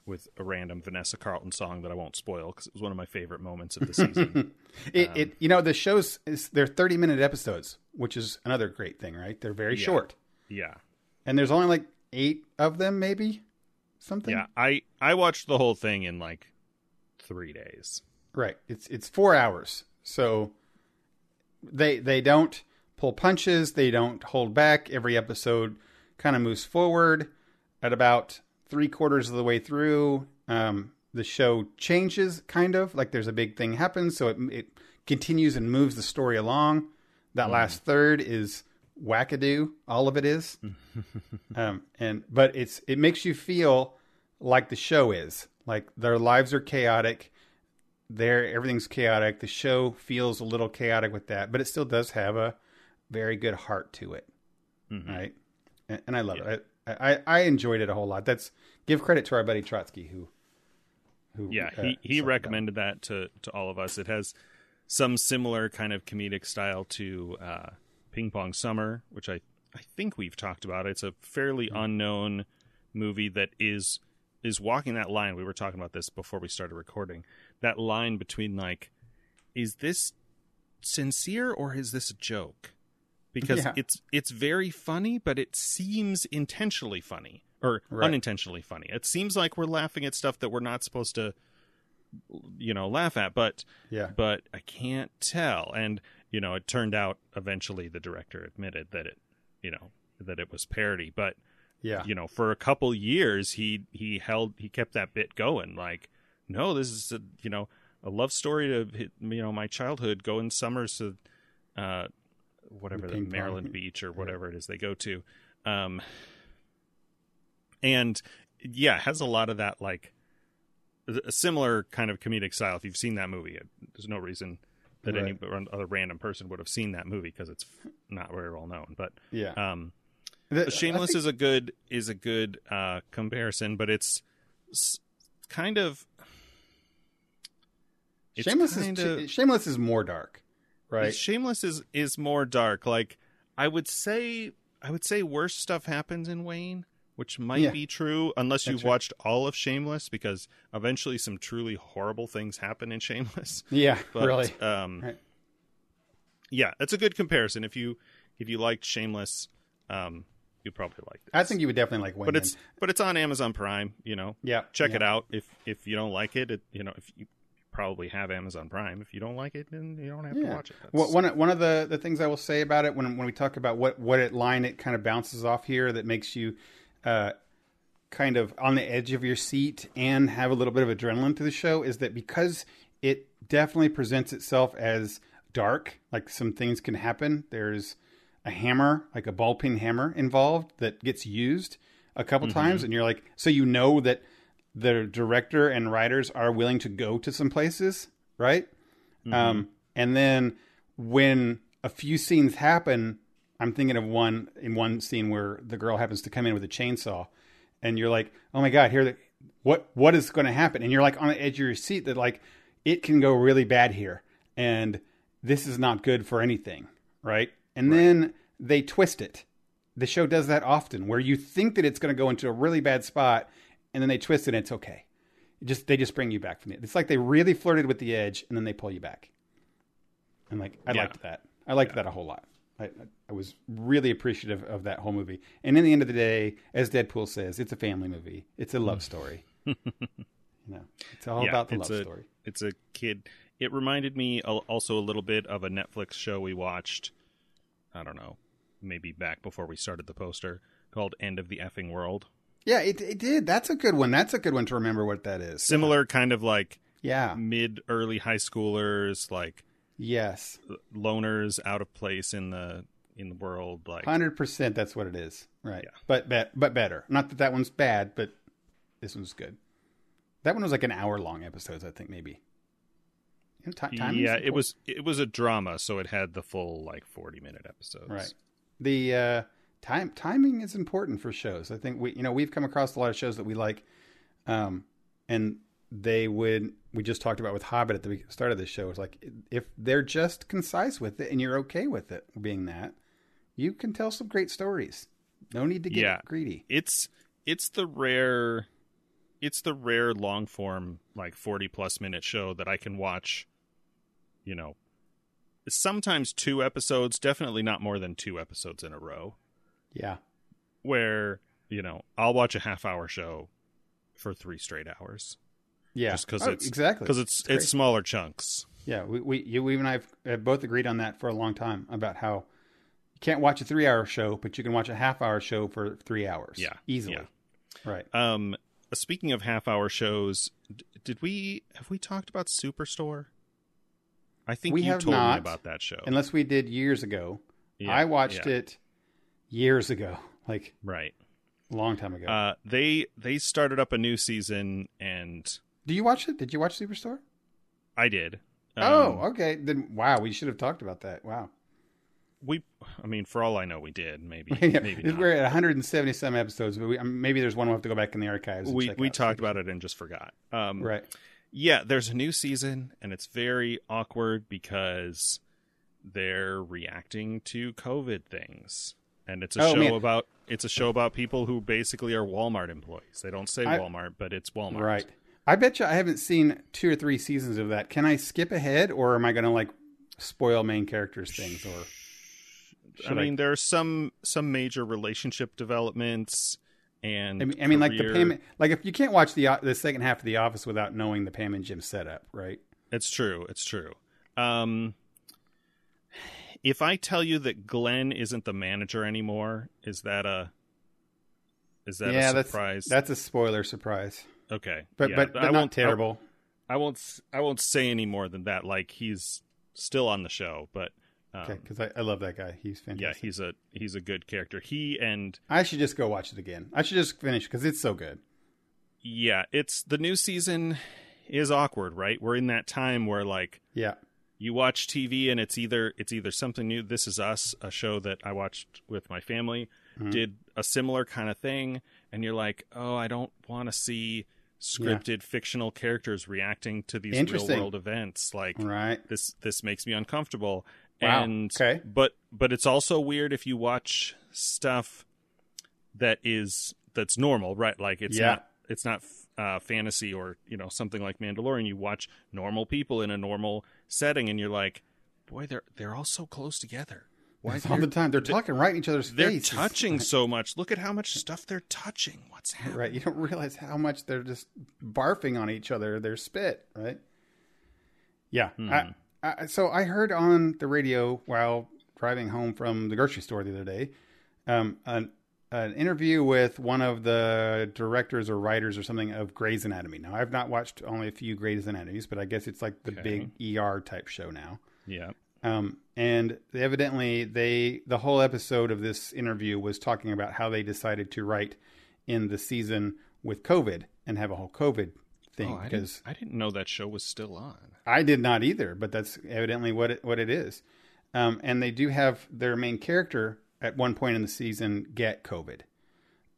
with, with a random Vanessa Carlton song that I won't spoil because it was one of my favorite moments of the season. It, it you know the shows is they're 30 minute episodes, which is another great thing, right? They're very Yeah. short. yeah, And there's only like 8 of them maybe. Something. yeah. I I watched the whole thing in like three days. Right. It's it's 4 hours. So they they don't pull punches, they don't hold back. Every episode kind of moves forward at about 3 quarters of the way through. Um the show changes kind of like there's a big thing happens so it it continues and moves the story along. That last third is wackadoo. All of it is. um, and but it's it makes you feel like the show is like their lives are chaotic. There, everything's chaotic. The show feels a little chaotic with that, but it still does have a very good heart to it, Mhm. right? And, and I love it. I, I I enjoyed it a whole lot. That's give credit to our buddy Trotsky who who Yeah, uh, he he recommended that to to all of us. It has some similar kind of comedic style to uh, Ping Pong Summer, which I I think we've talked about. It's a fairly Mm-hmm. unknown movie that is is walking that line. We were talking about this before we started recording. That line between like, is this sincere or is this a joke? Because Yeah. it's it's very funny, but it seems intentionally funny or Right. unintentionally funny. It seems like we're laughing at stuff that we're not supposed to, you know, laugh at. But Yeah. but I can't tell. And you know, it turned out eventually the director admitted that it, you know, that it was parody. But Yeah. you know, for a couple years he he held he kept that bit going. Like, no, this is a you know a love story to you know my childhood. Going summers to, uh, whatever the. Maryland Beach or whatever it is they go to, um, and yeah, has a lot of that like a similar kind of comedic style. If you've seen that movie, there's no reason that Right. any other random person would have seen that movie because it's not very well known. But Yeah. um, The- Shameless think- is a good is a good uh, comparison, but it's kind of it's Shameless kinda- is Shameless is more dark, right? Shameless is is more dark. Like I would say, I would say worse stuff happens in Wayne, which might Yeah. be true unless you've right. watched all of Shameless, because eventually some truly horrible things happen in Shameless. Yeah, But, really. Um, Right. Yeah, it's a good comparison. If you if you liked Shameless, um, you'd probably like this. I think you would definitely like Wayne. but it's but it's on Amazon Prime. You know, yeah, check yeah. it out. If if you don't like it, it you know if you probably have Amazon Prime. If you don't like it, then you don't have to watch it. Well, one of- one of the, the things I will say about it when when we talk about what what it line it kind of bounces off here that makes you uh, kind of on the edge of your seat and have a little bit of adrenaline to the show is that because it definitely presents itself as dark, like some things can happen. There's a hammer, like a ball peen hammer involved that gets used a couple times, and you're like, so you know that the director and writers are willing to go to some places, right? Um, and then when a few scenes happen, I'm thinking of one in one scene where the girl happens to come in with a chainsaw, and you're like, "Oh my god, here, the, what what is going to happen?" And you're like on the edge of your seat that like it can go really bad here, and this is not good for anything, right? And then they twist it. The show does that often, where you think that it's going to go into a really bad spot, and then they twist it, and it's okay. It just they just bring you back from it. It's like they really flirted with the edge, and then they pull you back. And like I Yeah. liked that. I liked that a whole lot. I, I was really appreciative of that whole movie. And in the end of the day, as Deadpool says, it's a family movie. It's a love story. you know, it's all Yeah, about the love a- story. it's a kid. It reminded me also a little bit of a Netflix show we watched. I don't know, maybe back before we started the poster called "End of the Effing World." Yeah, it, it did. That's a good one. That's a good one to remember what that is. Similar kind of like Yeah. mid early high schoolers, like Yes. loners out of place in the in the world. Like Hundred percent. That's what it is. Right. Yeah. But but but better. Not that that one's bad, but this one's good. That one was like an hour long episodes. I think maybe. You know, timing's yeah, it was it was a drama, so it had the full like forty minute episodes. Right. The uh, time timing is important for shows. I think we you know we've come across a lot of shows that we like, um, and they would. We just talked about with Hobbit at the start of the show. It's like if they're just concise with it and you're okay with it being that, you can tell some great stories. No need to get Yeah. greedy. it's it's the rare it's the rare long form like 40 plus minute show that I can watch you know sometimes two episodes definitely not more than two episodes in a row Yeah, where you know I'll watch a half hour show for 3 straight hours yeah. just cuz Oh, it's exactly cuz it's great. it's smaller chunks Yeah, we, we you we and I have both agreed on that for a long time about how you can't watch a three hour show, but you can watch a half hour show for three hours. Yeah, easily. yeah. Right. um speaking of half hour shows did we have we talked about Superstore I think We you have told me not, about that show Unless we did years ago. Yeah, I watched yeah. it years ago, like right a long time ago. Uh, they they started up a new season, and Do you watch it? Did you watch Superstore? I did. Um, oh, okay. Then wow, we should have talked about that. Wow. we. I mean, for all I know, we did. Maybe, Yeah, maybe We're not. at 170 some episodes, but we, um, maybe there's one we'll have to go back in the archives. And We check we out. talked about it and just forgot. Um, Right. Yeah, there's a new season, and it's very awkward because they're reacting to COVID things, and it's a Oh, show man. about it's a show about people who basically are Walmart employees. They don't say I- Walmart, but it's Walmart. Right. I bet you I haven't seen two or three seasons of that. Can I skip ahead, or am I going to like spoil main characters things? Or I mean, there's some some major relationship developments, and I mean, I mean, like the payment. Like if you can't watch the the second half of The Office without knowing the Pam and Jim setup, right? It's true. It's true. Um, if I tell you that Glenn isn't the manager anymore, is that a is that yeah, a that's surprise? that's a spoiler surprise, okay, but Yeah, but, but I won't terrible. I, won't. s- I won't say any more than that. Like he's still on the show, but um, Okay, because I, I love that guy. He's fantastic. yeah, he's a he's a good character. He and I should just go watch it again. I should just finish because it's so good. yeah, it's the new season is awkward, right? We're in that time where like Yeah, you watch TV and it's either it's either something new. This is Us, a show that I watched with my family, Mm-hmm. did a similar kind of thing, and you're like, oh, I don't want to see scripted fictional characters reacting to these real world events. Like right. this, this makes me uncomfortable. Wow, And okay. but but it's also weird if you watch stuff that is that's normal, right? Like it's Yeah. not it's not uh, fantasy or you know something like Mandalorian. You watch normal people in a normal setting, and you're like, boy, they're they're all so close together. Why all the they're, time they're talking right in each other's face. they're touching so much? Look at how much stuff they're touching. What's happening? Right. You don't realize how much they're just barfing on each other, their spit, right? Yeah. Hmm. I, I, so I heard on the radio while driving home from the grocery store the other day um, an, an interview with one of the directors or writers or something of Grey's Anatomy. Now, I've not watched only a few Grey's Anatomies, but I guess it's like the Okay. big ER type show now. Yeah. Um, and evidently, they the whole episode of this interview was talking about how they decided to write in the season with COVID and have a whole COVID thing Oh, I because didn't, I didn't know that show was still on. I did not either, but that's evidently what it, what it is. Um, and they do have their main character at one point in the season get COVID.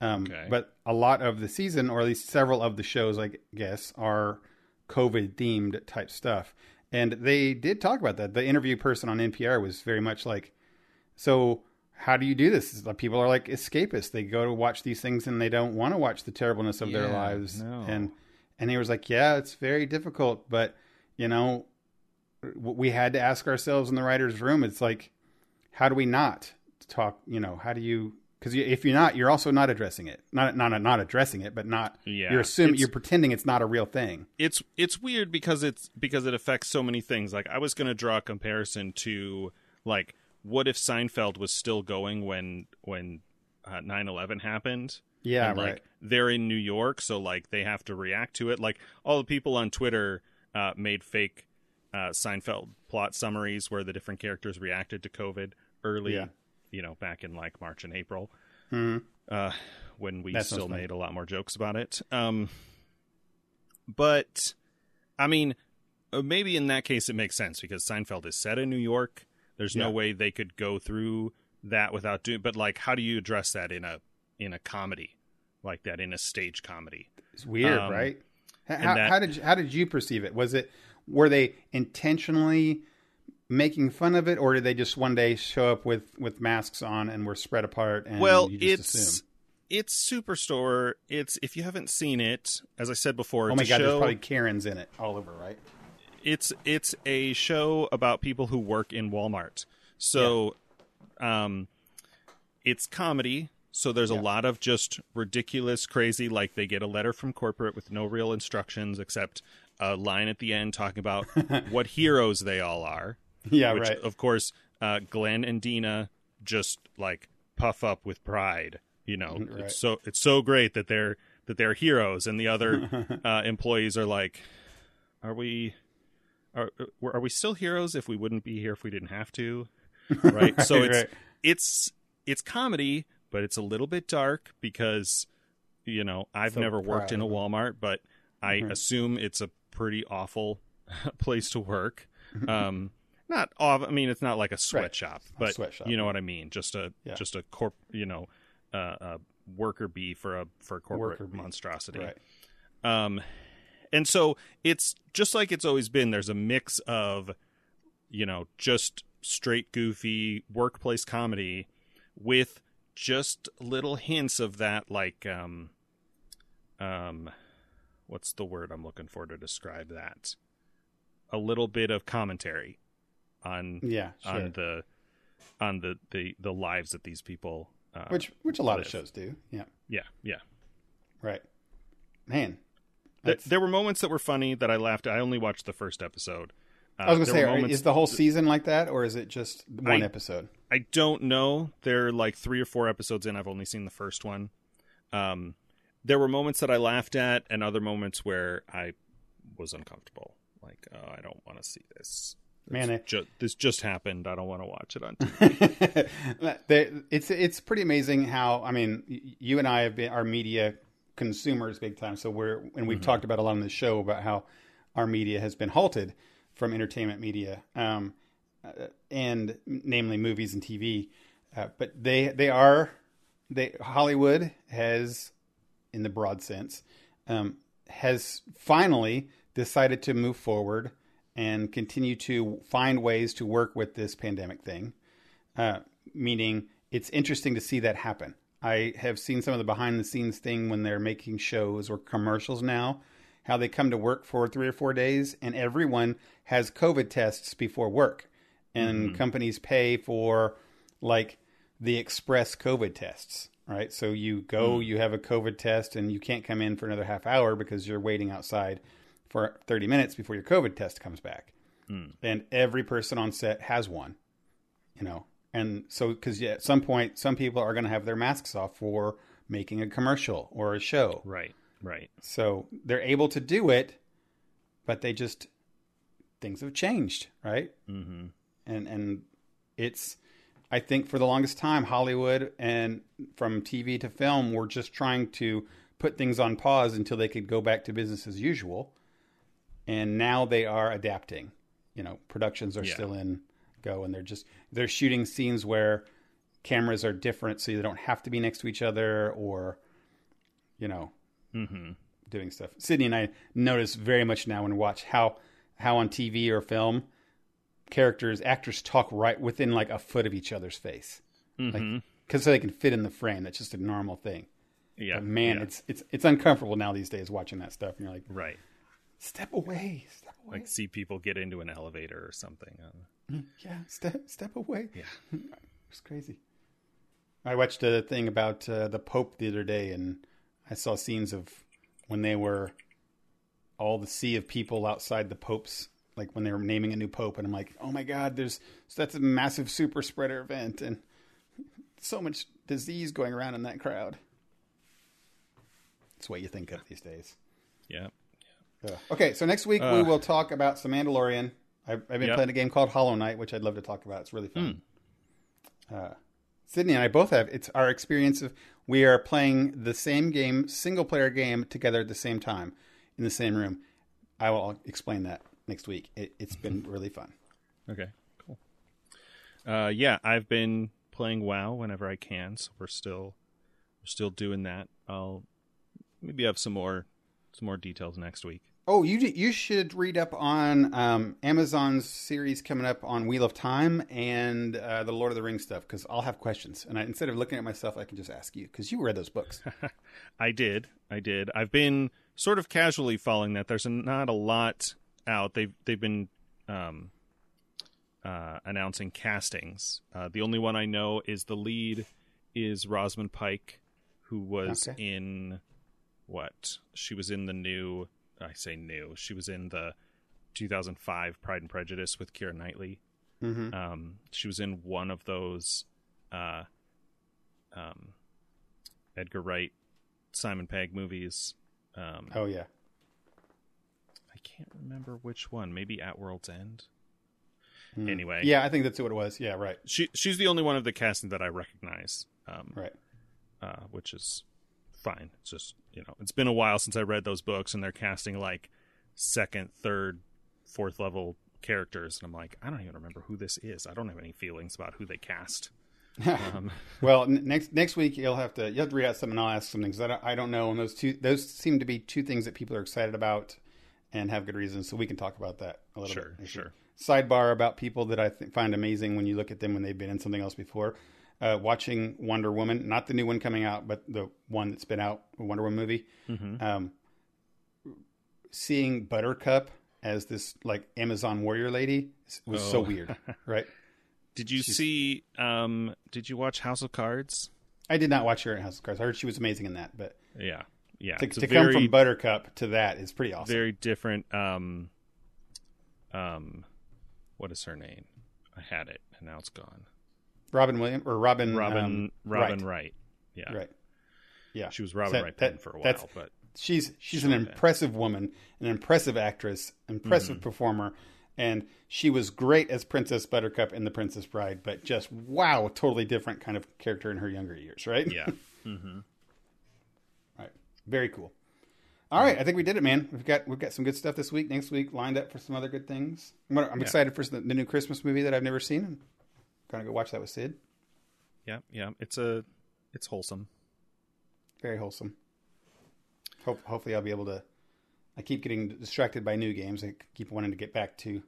Um, Okay. But a lot of the season, or at least several of the shows, I guess, are COVID themed type stuff. And they did talk about that. The interview person on NPR was very much like, so how do you do this? People are like escapists. They go to watch these things and they don't want to watch the terribleness of their lives. no. And and he was like, yeah, it's very difficult, but you know, we had to ask ourselves in the writers' room. It's like, how do we not talk? You know, how do you? Because if you're not, you're also not addressing it. Not not not addressing it, but not. Yeah, you're assuming you're pretending it's not a real thing. it's it's weird because it's because it affects so many things. Like I was going to draw a comparison to like what if Seinfeld was still going when when uh, 9/11 happened? Yeah, and, like right. they're in New York, so like they have to react to it. Like all the people on Twitter uh, made fake uh, Seinfeld plot summaries where the different characters reacted to COVID early, Yeah. You know, back in like March and April, Mhm. uh, when we still made a lot more jokes about it. Um, but I mean, uh, maybe in that case it makes sense because Seinfeld is set in New York. There's no way they could go through that without doing. But like, how do you address that in a in a comedy like that in a stage comedy? It's weird, um, right? How, that- how did you, how did you perceive it? Was it were they intentionally making fun of it, or did they just one day show up with with masks on and were spread apart? And well, it's assume? it's Superstore. It's if you haven't seen it, as I said before, oh it's my a god, there's probably Karens in it all over, right? it's it's a show about people who work in Walmart. So, um, it's comedy. So there's Yeah. a lot of just ridiculous, crazy. Like they get a letter from corporate with no real instructions except a line at the end talking about what heroes they all are. Yeah, which, right. Of course, uh, Glenn and Dina just like puff up with pride. You know, Right. it's so it's so great that they're that they're heroes, and the other uh, employees are like, "Are we? Are are we still heroes if we wouldn't be here if we didn't have to?" Right. so it's right. it's it's comedy, but it's a little bit dark because you know I've So never worked in a. Walmart, but I Mhm. assume it's a pretty awful place to work. Um, not off. I mean, it's not like a sweatshop, but sweatshop, you know what I mean. Just a Yeah. just a corp. You know, uh, a worker bee for a for a corporate Worker monstrosity. Right. Um, and so it's just like it's always been. There's a mix of, you know, just straight goofy workplace comedy with just little hints of that, like, um, um, what's the word I'm looking for to describe that? A little bit of commentary on Yeah, sure. on the on the the the lives that these people. Uh, which which a lot of shows do. Yeah, yeah, yeah. right. Man, Th- there were moments that were funny that I laughed. at. I only watched the first episode. Uh, I was gonna say, moments- is the whole season like that, or is it just one I- episode? I don't know. They're like three or four episodes in. I've only seen the first one. Um, there were moments that I laughed at, and other moments where I was uncomfortable. Like, oh, I don't want to see this. Man, It's ju- this just happened. I don't want to watch it on TV. It's it's pretty amazing how I mean you and I have been our media consumers big time. So we're and we've talked about a lot on the show about how our media has been halted from entertainment media, um, uh, and namely movies and TV. Uh, but they they are they Hollywood has, in the broad sense, um, has finally decided to move forward and continue to find ways to work with this pandemic thing. Uh, meaning, it's interesting to see that happen. I have seen some of the behind the scenes thing when they're making shows or commercials now, how they come to work for three or four days and everyone has COVID tests before work. And companies pay for like the express COVID tests, right? So you go, you have a COVID test, and you can't come in for another half hour because you're waiting outside for 30 minutes before your COVID test comes back. And every person on set has one, you know. And so, because yeah, at some point, some people are going to have their masks off for making a commercial or a show. right, right. So they're able to do it, but they just things have changed, right? hmm and and it's I think for the longest time Hollywood and from TV to film were just trying to put things on pause until they could go back to business as usual. And now they are adapting. You know, productions are Yeah. still in go and they're just they're shooting scenes where cameras are different so they don't have to be next to each other or you know, hmm doing stuff. Sydney and I notice very much now when we watch how how on TV or film characters actors talk right within like a foot of each other's face hmm because so they can fit in the frame. That's just a normal thing. yeah, But man, yeah. it's it's it's uncomfortable now these days watching that stuff. And you're like, right. Step away, step away, Like see people get into an elevator or something. Uh, yeah, step step away. yeah. It's crazy. I watched a thing about uh, the Pope the other day, and I saw scenes of when they were all the sea of people outside the Pope's, like when they were naming a new Pope, and I'm like, oh my God, there's so that's a massive super spreader event, and so much disease going around in that crowd. It's what you think of these days. Yeah. Yeah. Okay, so next week we Uh. will talk about some Mandalorian. I've, I've been Yep. playing a game called Hollow Knight, which I'd love to talk about. It's really fun. Uh, Sydney and I both have. It's our experience of we are playing the same game, single player game, together at the same time in the same room. I will explain that next week. It, it's been really fun. Okay, cool. Uh, yeah, I've been playing WoW whenever I can, so we're still we're still doing that. I'll maybe have some more some more details next week. Oh, you you should read up on um, Amazon's series coming up on Wheel of Time and uh, the Lord of the Rings stuff because I'll have questions, and I, instead of looking at myself, I can just ask you because you read those books. I did, I did. I've been sort of casually following that. There's not a lot out. They've they've been um, uh, announcing castings. Uh, the only one I know is the lead is Rosamund Pike, who was Okay. in what? She was in the new. I say new. She was in the 2005 Pride and Prejudice with Keira Knightley. mm-hmm. Um, she was in one of those uh, um, Edgar Wright, Simon Pegg movies. Um, Oh yeah, I can't remember which one. Maybe At World's End. Hmm. Anyway, yeah, I think that's what it was. Yeah, right, she she's the only one of the casting that I recognize, um, right. uh, which is fine. It's just you know, it's been a while since I read those books, and they're casting like second, third, fourth level characters, and I'm like, I don't even remember who this is. I don't have any feelings about who they cast. Um, Well, n- next next week you'll have to you'll have to read out something. I'll ask some things that I, I don't know, and those two those seem to be two things that people are excited about and have good reasons. So we can talk about that a little Sure, bit. sure. Sidebar about people that I th- find amazing when you look at them when they've been in something else before. Uh, watching Wonder Woman, not the new one coming out, but the one that's been out, the Wonder Woman movie. mhm. Um, seeing Buttercup as this like Amazon warrior lady was so Oh. weird, right? Did you see? Um, did you watch House of Cards? I did not watch her in House of Cards. I heard she was amazing in that, but Yeah, yeah. to, to come very, from Buttercup to that is pretty awesome. very different. Um, um, what is her name? I had it, and now it's gone. Robin Williams or Robin Robin um, Robin Wright. Wright. Yeah, Right. Yeah. she was Robin That- Wright that- for a that's- while, but She's she's an impressive woman, an impressive actress, impressive Mm-hmm. performer, and she was great as Princess Buttercup in The Princess Bride. But just wow, totally different kind of character in her younger years, right? yeah, Right. Very cool. All right, I think we did it, man. We've got we've got some good stuff this week. Next week, lined up for some other good things. I'm, gonna, I'm Yeah. excited for the, the new Christmas movie that I've never seen. Gonna go watch that with Sid. yeah, yeah. It's a, it's wholesome. Very wholesome. Hope, hopefully, I'll be able to. I keep getting distracted by new games. I keep wanting to get back to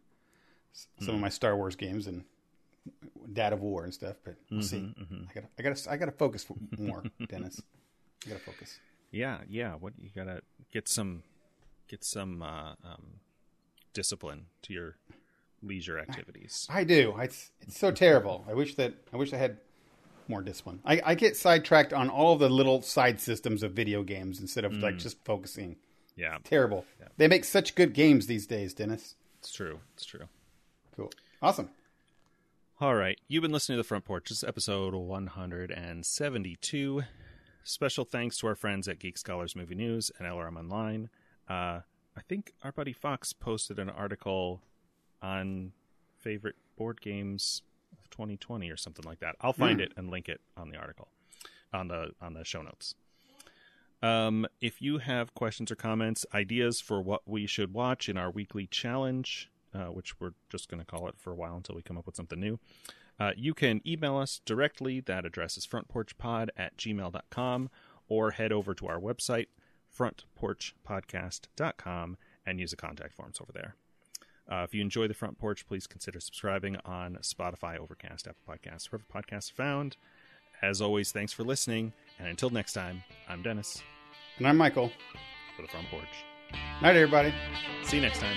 some of my Star Wars games and Dad of War and stuff. But we'll see. mhm. I got I got I got to focus more, Dennis. I got to focus. Yeah, yeah. What you gotta get some, get some uh, um, discipline to your leisure activities. I do. It's it's so terrible. I wish that I wish I had more discipline. I, I get sidetracked on all the little side systems of video games instead of like just focusing. Yeah, Terrible. They make such good games these days, Dennis. it's true. It's true. Cool. Awesome. All right. You've been listening to The Front Porch. This is episode 172. Special thanks to our friends at Geek Scholars Movie News and LRM Online. Uh, I think our buddy Fox posted an article on favorite board games of 2020 or something like that. I'll find it and link it on the article on the on the show notes. Um, if you have questions or comments, ideas for what we should watch in our weekly challenge, uh, which we're just going to call it for a while until we come up with something new, uh, you can email us directly. That address is frontporchpod at gmail.com or head over to our website, frontporchpodcast.com, and use the contact forms over there. Uh, if you enjoy the front porch, please consider subscribing on Spotify, Overcast, Apple Podcasts, wherever podcasts are found. As always, thanks for listening. And until next time, I'm Dennis And I'm Michael. for the front porch. Night, everybody. See you next time.